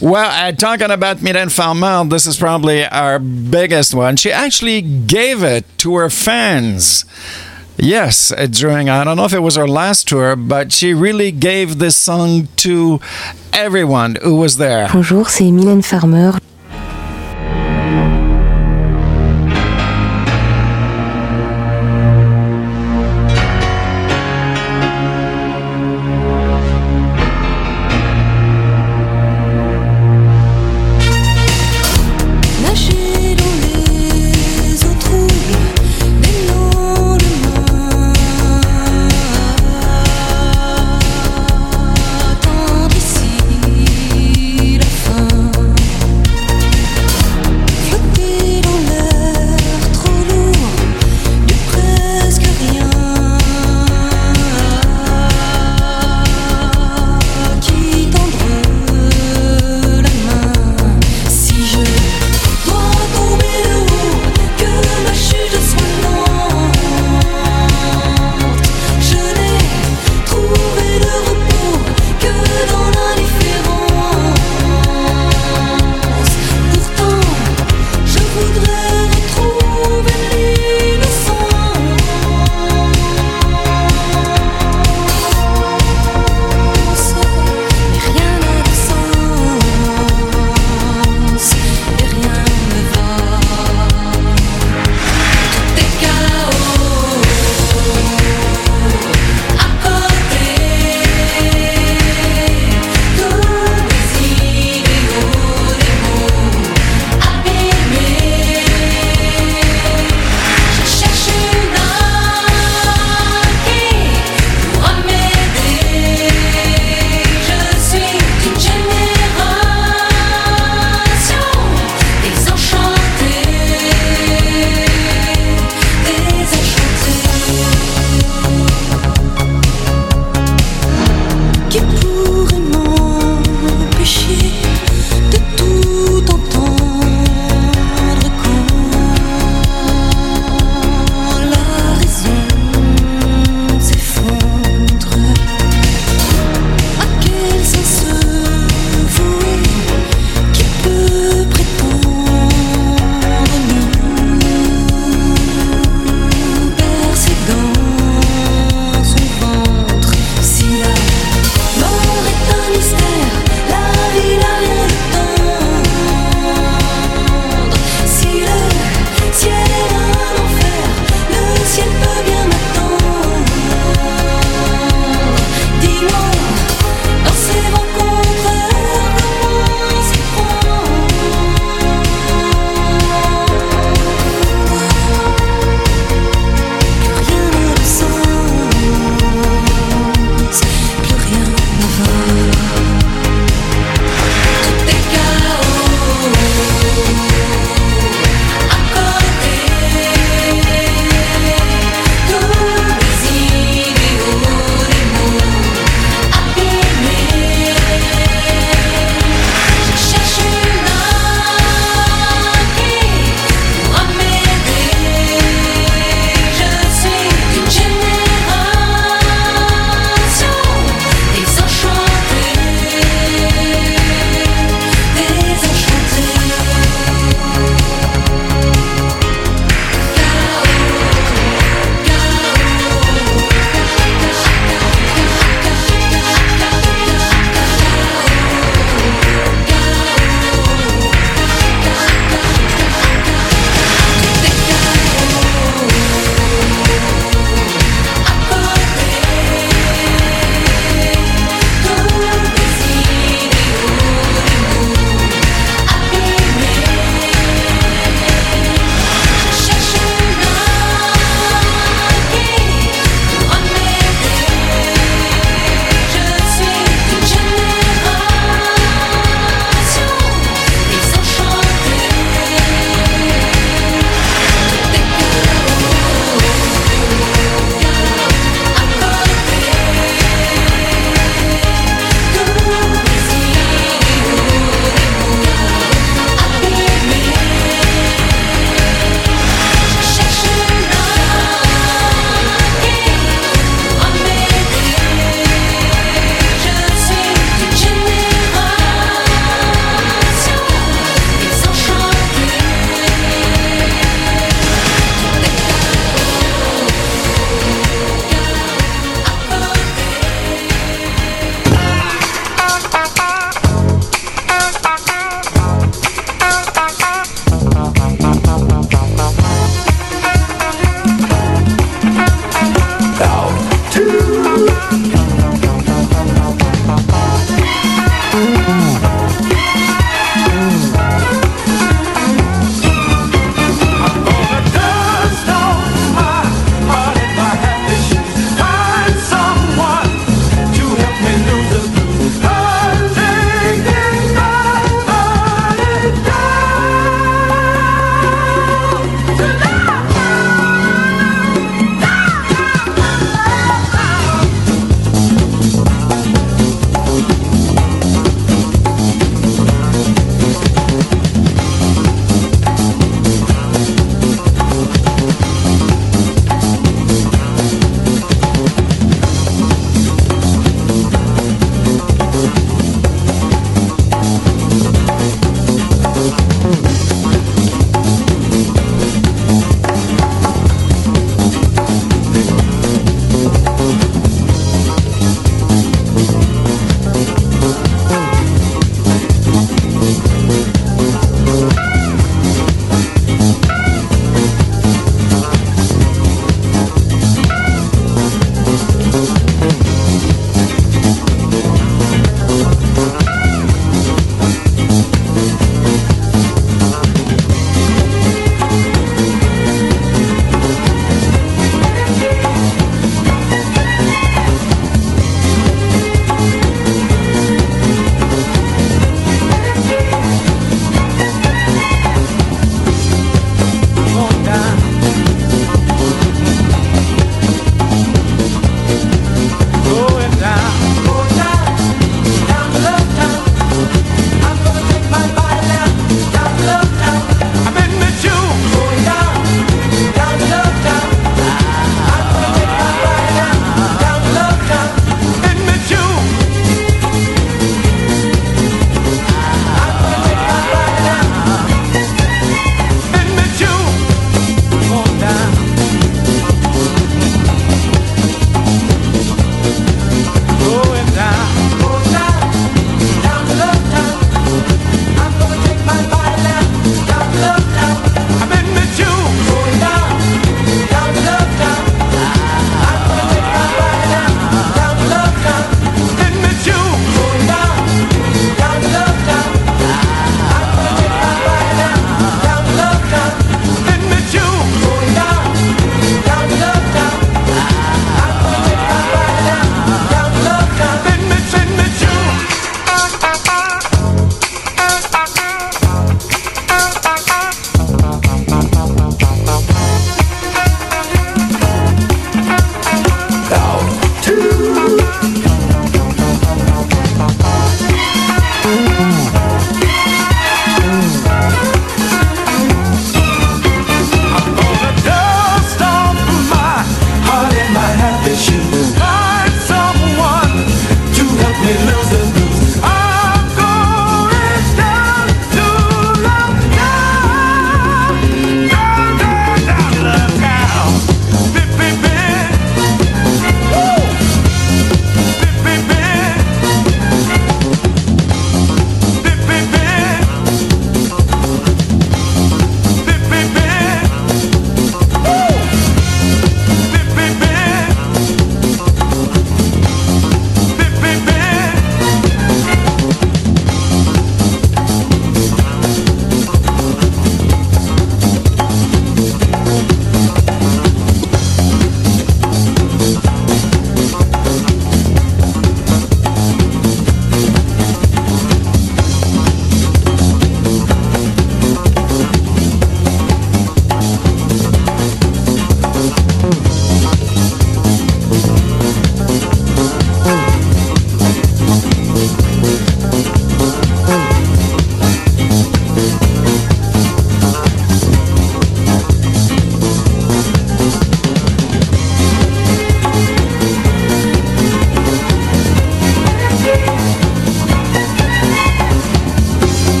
Well, uh, talking about Mylène Farmer, this is probably our biggest one. She actually gave it to her fans. Yes, uh, during, I don't know if it was her last tour, but she really gave this song to everyone who was there. Bonjour, c'est Mylène Farmer.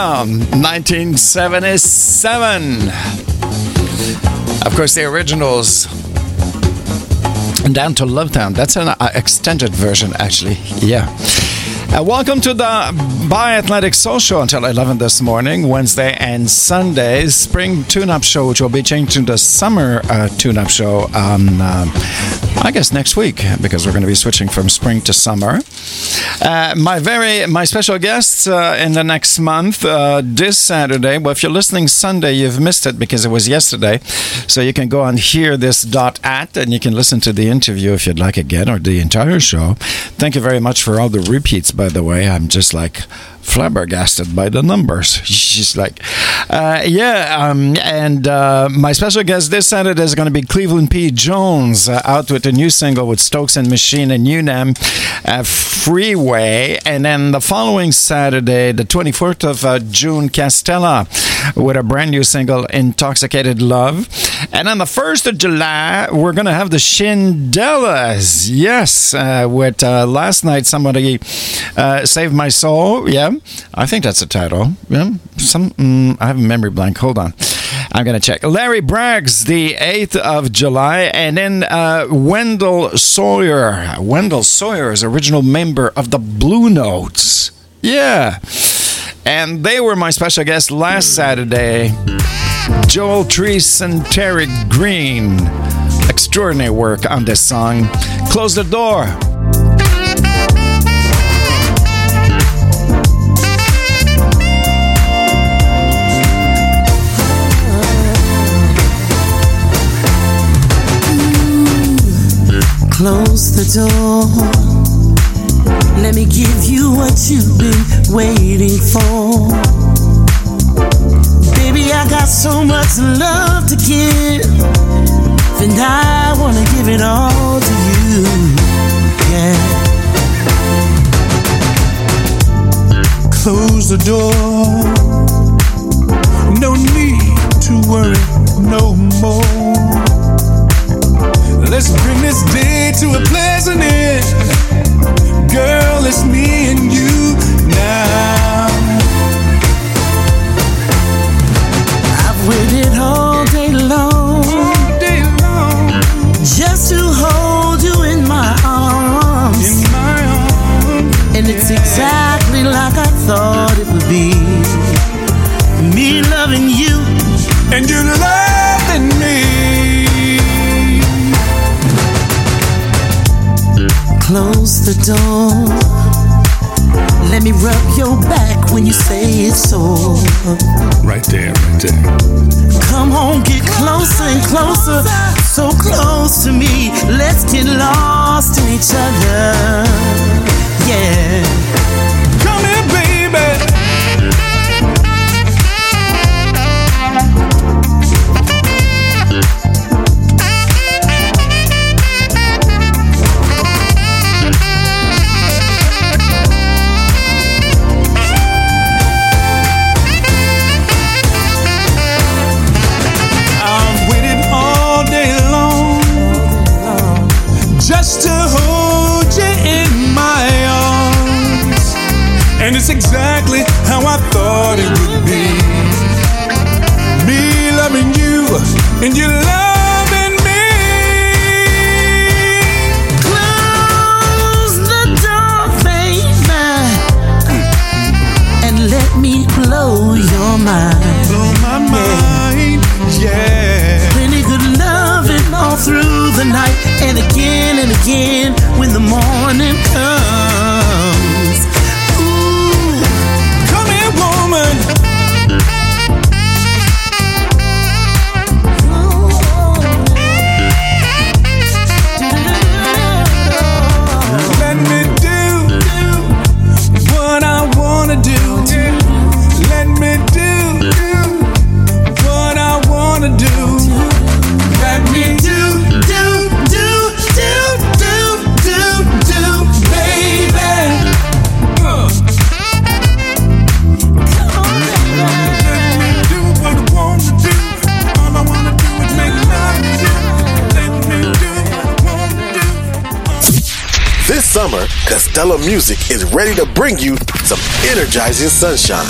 Motown, 1977. Of course, the originals. Down to Lovetown. That's an uh, extended version, actually. Yeah. Uh, welcome to the Biathletic Soul Show until 11 this morning, Wednesday and Sunday. Spring tune up show, which will be changed to the summer uh, tune up show on, uh, I guess, next week, because we're going to be switching from spring to summer. Uh, my very my special guests uh, in the next month uh, this Saturday. Well, if you're listening Sunday, you've missed it because it was yesterday. So you can go and hear this dot at, and you can listen to the interview if you'd like again or the entire show. Thank you very much for all the repeats. By the way, I'm just like flabbergasted by the numbers. She's like, uh, yeah. Um, and uh, my special guest this Saturday is going to be Cleveland P. Jones, uh, out with a new single with Stokes and Machine and Unam, uh, Freeway. And then the following Saturday, the 24th of uh, June, Castella with a brand new single, Intoxicated Love. And on the 1st of July, we're going to have the Shindellas. Yes, uh, with uh, last night, somebody uh, saved my soul. Yeah, I think that's the title. Yeah, some mm, I have a memory blank. Hold on. I'm going to check. Larry Braggs, the 8th of July. And then uh, Wendell Sawyer. Wendell Sawyer is original member of the Blue Notes. Yeah. And they were my special guest last Saturday. Joel Treese and Terry Green. Extraordinary work on this song. Close the door. Close the door. Let me give you what you've been waiting for. Baby, I got so much love to give, and I wanna give it all to you. Yeah. Close the door. No need to worry no more. Let's bring this day to a pleasant end. Girl, it's me and you now. All day long, just to hold you in my arms. In my arms, and it's exactly like I thought it would be. Me loving you, and you loving me. Close the door. Let me rub your back when you say it's so. Right there, right there. Come on, get closer and closer, so close to me. Let's get lost in each other. Yeah. And you loving me close the dark paint And let me blow your mind. Blow my mind, yeah. Plenty good loving all through the night, and again and again This summer, Castella Music is ready to bring you some energizing sunshine.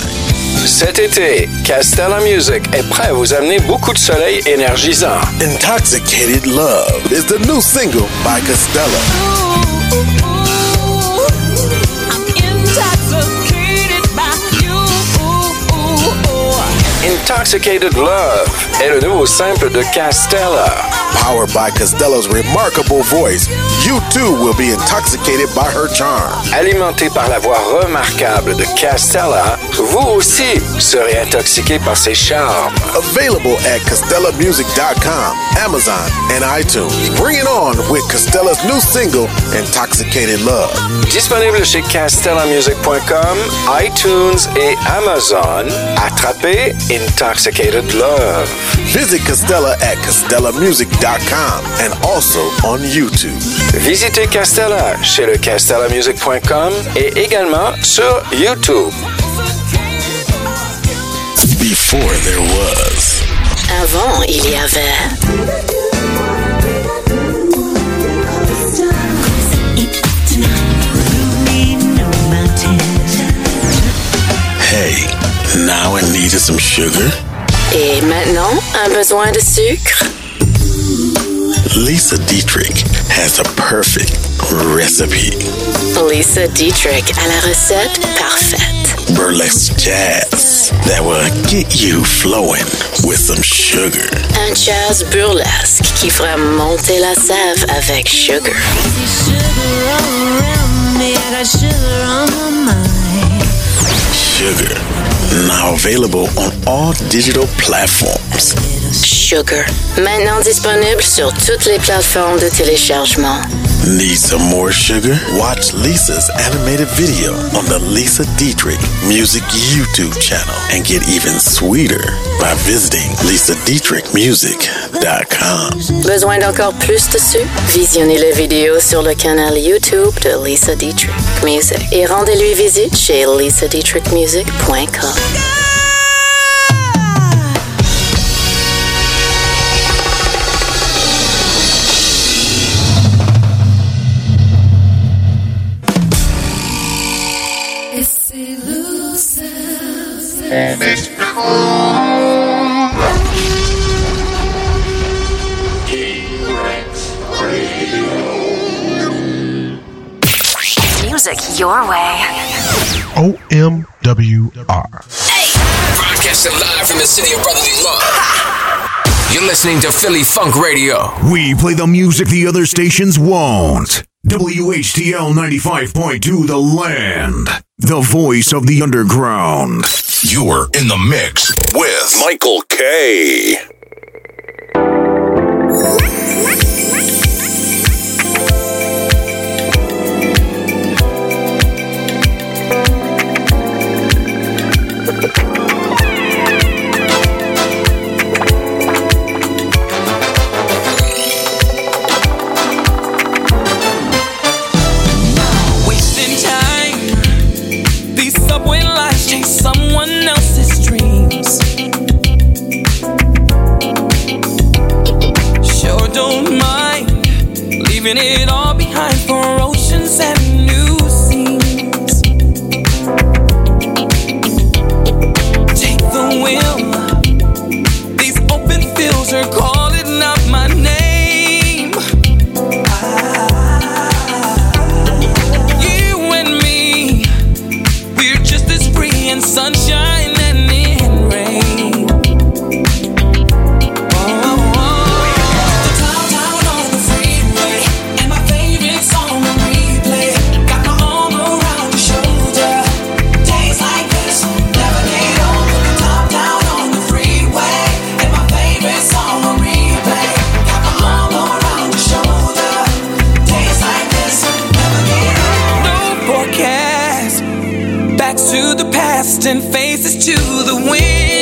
Cet été, Castella Music est prêt à vous amener beaucoup de soleil énergisant. Intoxicated Love is the new single by Castella. Intoxicated Love est le nouveau simple de Castella. Powered by Castella's remarkable voice, you too will be intoxicated by her charm. Alimenté par la voix remarquable de Castella, vous aussi serez intoxiqué par ses charmes. Available at CostellaMusic.com, Amazon, and iTunes. Bring it on with Costella's new single, Intoxicated Love. Disponible chez castellamusic.com, iTunes et Amazon. Attrapez Intoxicated Love. Visit Costella at CostellaMusic.com and also on YouTube. Visitez Castella chez le castellamusic.com et également sur YouTube. Before there was. Avant, il y avait. Hey, now I needed some sugar. Et maintenant, un besoin de sucre? Lisa Dietrich has a perfect recipe. Lisa Dietrich a la recette parfaite. Burlesque jazz that will get you flowing with some sugar. Un jazz burlesque qui fera monter la sève avec sugar. Sugar. Now available on all digital platforms. Sugar. Maintenant disponible sur toutes les plateformes de téléchargement. Need some more sugar? Watch Lisa's animated video on the Lisa Dietrich Music YouTube channel and get even sweeter by visiting lisadietrichmusic.com. Besoin d'encore plus de sucre? Visionnez la vidéo sur le canal YouTube de Lisa Dietrich Music et rendez-lui visite chez lisadietrichmusic.com. Music your way. OMWR. Broadcasting live from the city of brotherly love. You're listening to Philly Funk Radio. We play the music the other stations won't. WHTL 95.2 The Land. The voice of the underground. You're in the mix with Michael K. back to the past and faces to the wind.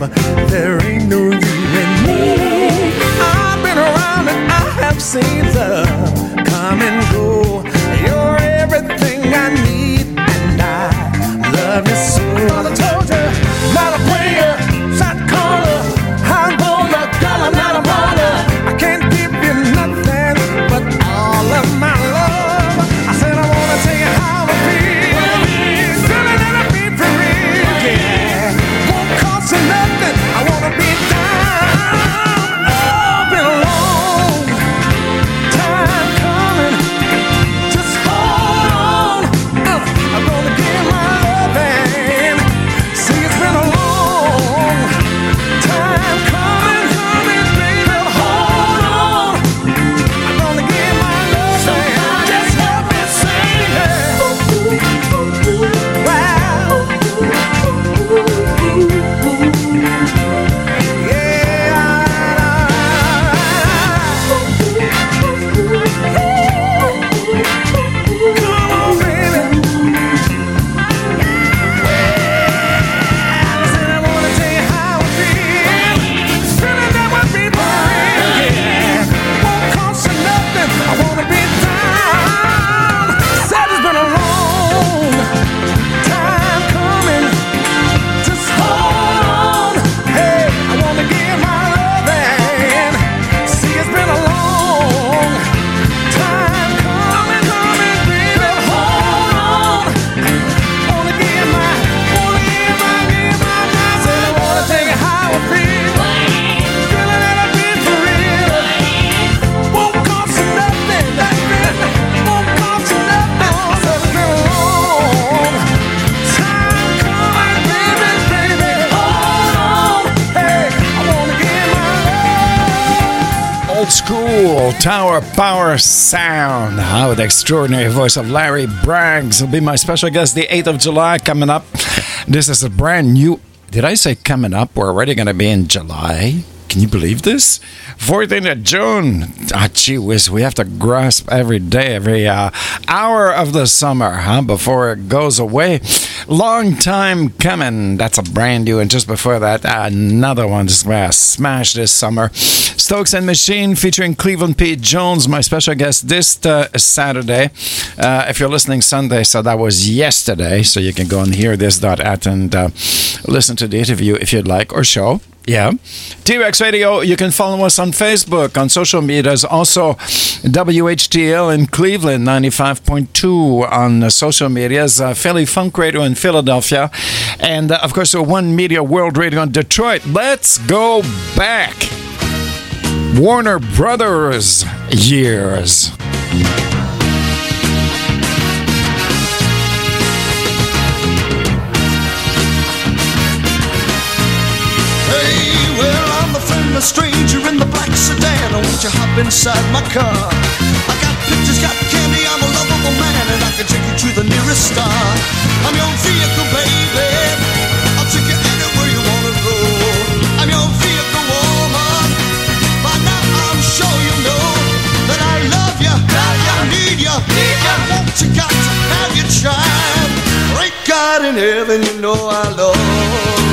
Love, Power sound uh, with the extraordinary voice of Larry Braggs will be my special guest the 8th of July coming up. This is a brand new. Did I say coming up? We're already going to be in July. Can you believe this? 14th of June. Ah, gee whiz, we have to grasp every day, every uh, hour of the summer, huh? Before it goes away. Long time coming. That's a brand new. And just before that, another one just uh, smash this summer. Stokes and Machine featuring Cleveland Pete Jones, my special guest this uh, Saturday. Uh, if you're listening Sunday, so that was yesterday. So you can go and hear this at and uh, listen to the interview if you'd like or show. Yeah. T Rex Radio, you can follow us on Facebook, on social medias, also WHTL in Cleveland, 95.2 on social medias, uh, Philly Funk Radio in Philadelphia, and uh, of course, uh, One Media World Radio in Detroit. Let's go back. Warner Brothers years. Hey, well, I'm a friendly stranger in the black sedan. I want you hop inside my car. I got pictures, got candy. I'm a lovable man, and I can take you to the nearest star. I'm your vehicle, baby. but you got to have your child. Great God in heaven, you know I love.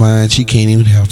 Fine, she can't even help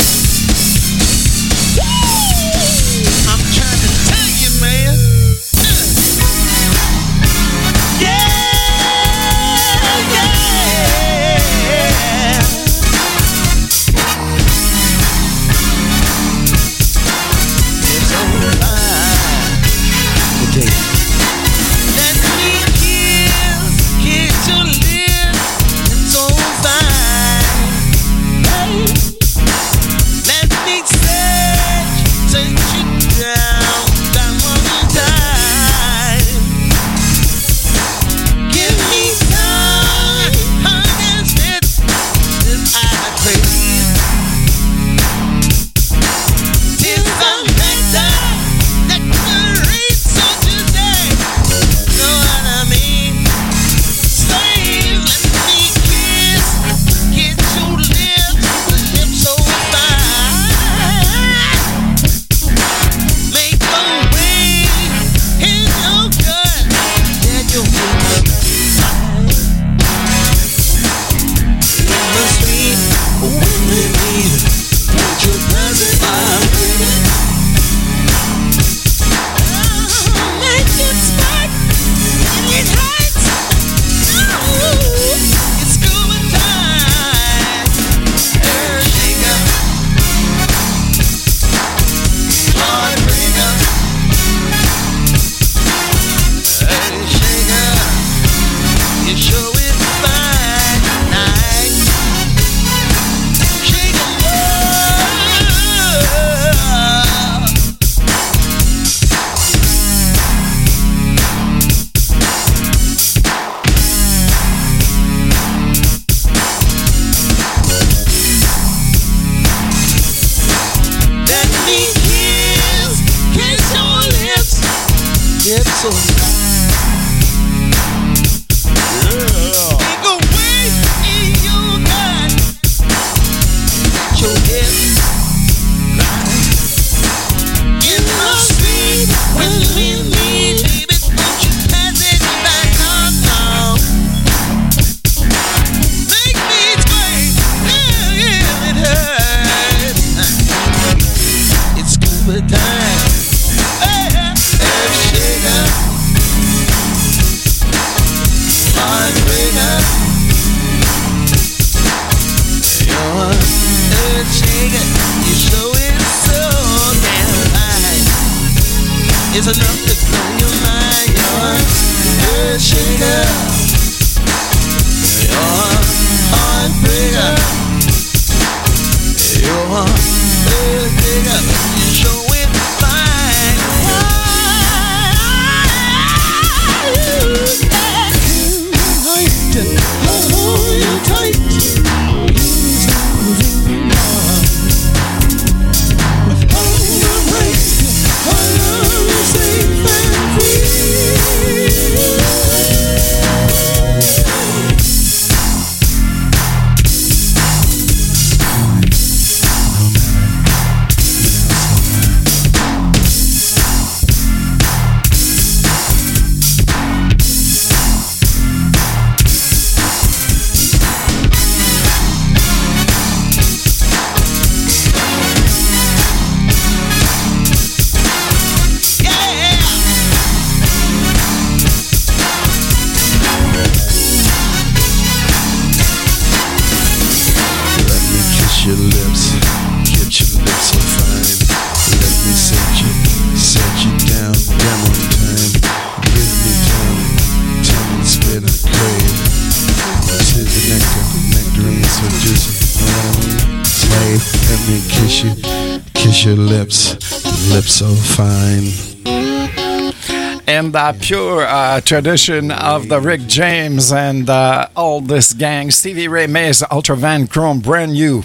tradition of the Rick James and uh, all this gang. Stevie Ray Mays, Ultra Van Chrome, brand new.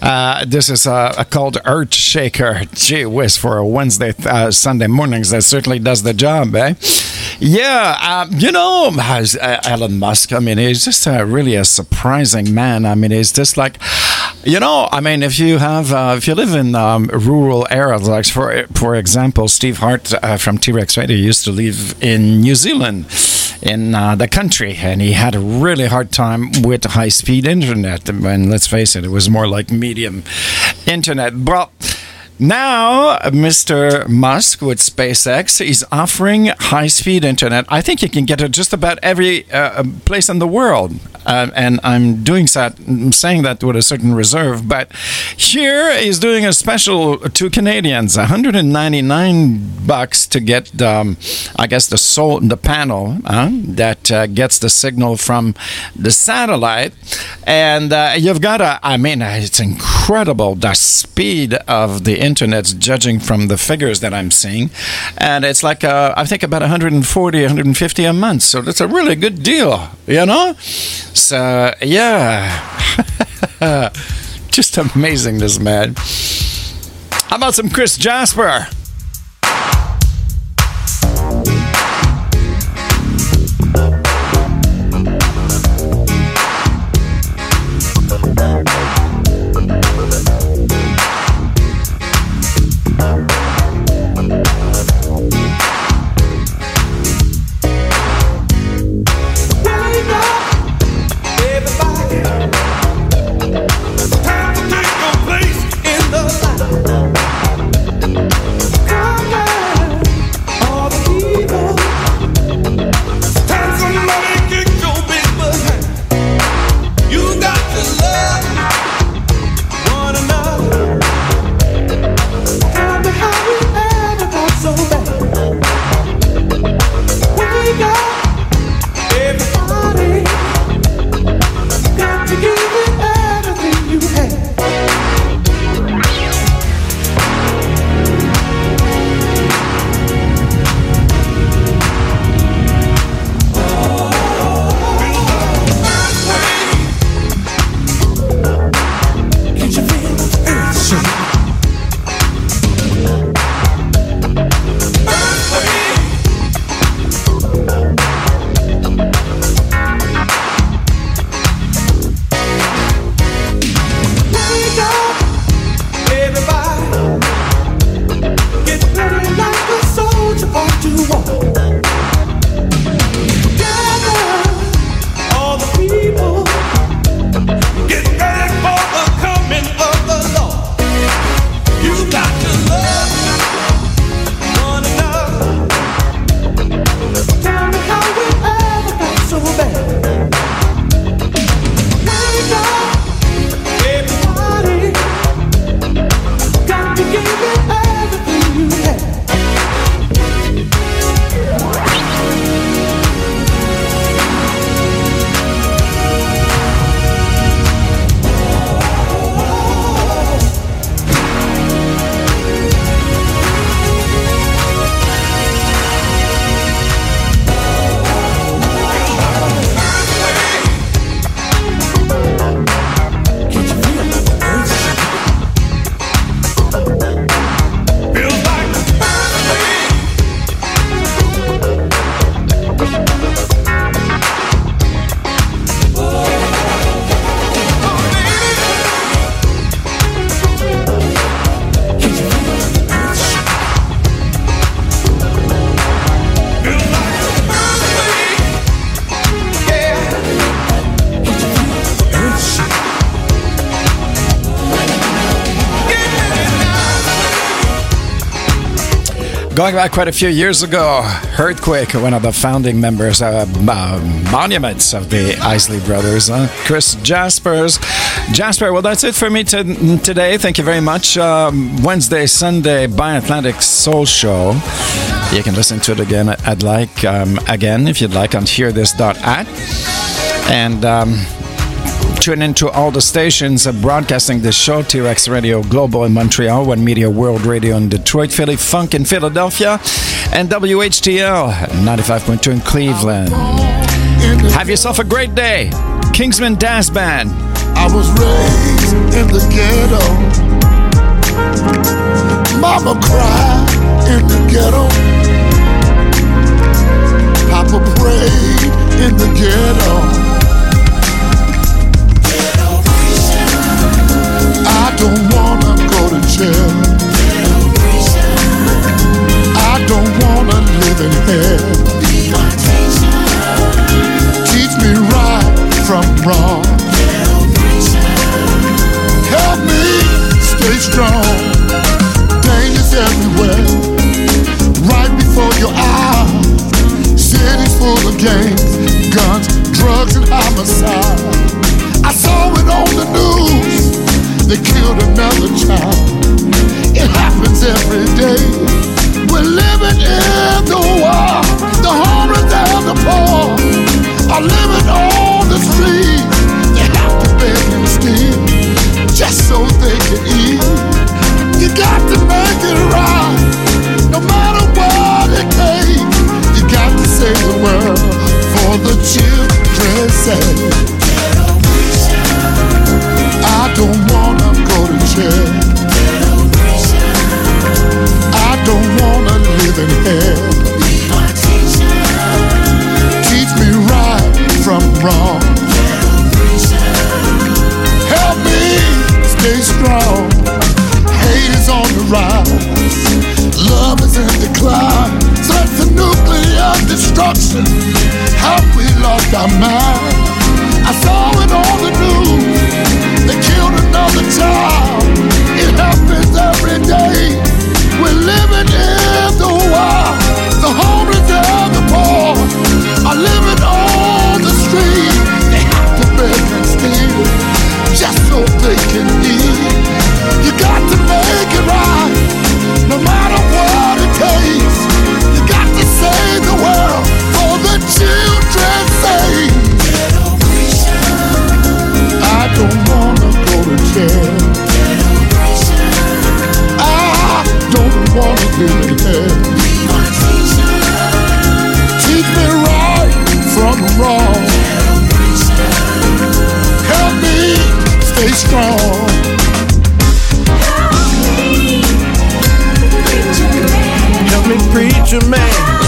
Uh, this is uh, called Earth Shaker. Gee whiz, for a Wednesday, uh, Sunday mornings, that certainly does the job, eh? Yeah, um, you know, uh, Elon Musk, I mean, he's just really a surprising man. I mean, he's just like, you know, I mean, if you have, uh, if you live in um, rural areas, like for for example, Steve Hart uh, from T Rex Radio used to live in New Zealand, in uh, the country, and he had a really hard time with high speed internet. And let's face it, it was more like medium internet. But now, Mr. Musk with SpaceX is offering high speed internet. I think you can get it just about every uh, place in the world. Uh, and I'm doing that, I'm saying that with a certain reserve. But here he's doing a special to Canadians 199 bucks to get, um, I guess, the, sol- the panel uh, that uh, gets the signal from the satellite. And uh, you've got a, I mean, it's incredible the speed of the internet's judging from the figures that I'm seeing. And it's like, uh, I think about 140, 150 a month. So that's a really good deal, you know? So, yeah. Just amazing, this man. How about some Chris Jasper? Going back quite a few years ago, Earthquake, one of the founding members, uh, uh, monuments of the Isley Brothers, uh, Chris Jaspers. Jasper, well, that's it for me to, today. Thank you very much. Um, Wednesday, Sunday, By Atlantic Soul Show. You can listen to it again. I'd like um, again if you'd like on hearthis.at. And um, tune into all the stations uh, broadcasting this show T Rex Radio Global in Montreal, One Media World Radio in Detroit, Philly Funk in Philadelphia, and WHTL 95.2 in Cleveland. Have yourself a great day. Kinsman Dazz Band. I was raised in the ghetto. Mama cried in the ghetto. Papa prayed in the ghetto. To. I don't wanna live in hell. Teach me right from wrong. Help me stay strong. Dangers everywhere, right before your eyes. Cities full of gangs, guns, drugs, and homicide. I saw it on the news. They killed another child. It happens every day. We're living in the war. The homeless and the poor are living on the street. They have to beg and steal just so they can eat. You got to make it right, no matter what it takes. You got to save the world for the children's sake. I don't wanna jail. I don't wanna live in hell. Teach me right from wrong. Help me stay strong. Hate is on the rise. Love is in decline. Threats of nuclear destruction. Have we lost our mind? I saw it on the news. Killed another child. It happens every day. We're living in the wild. The homeless and the poor are living on the. They have to beg and steal I ah, don't wanna in hell. Teach me right from wrong. Help me stay strong. Help me, preacher man.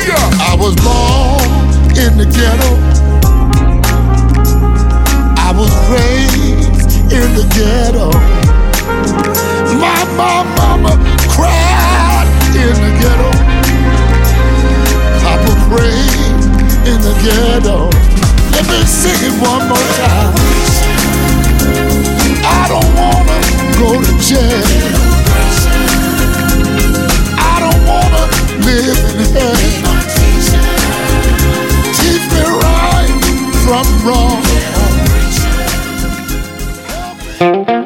Hallelujah. I was born in the ghetto. I was raised in the ghetto. My, my mama cried in the ghetto. Papa prayed in the ghetto. Let me sing it one more time. I don't wanna go to jail. I don't wanna live in hell.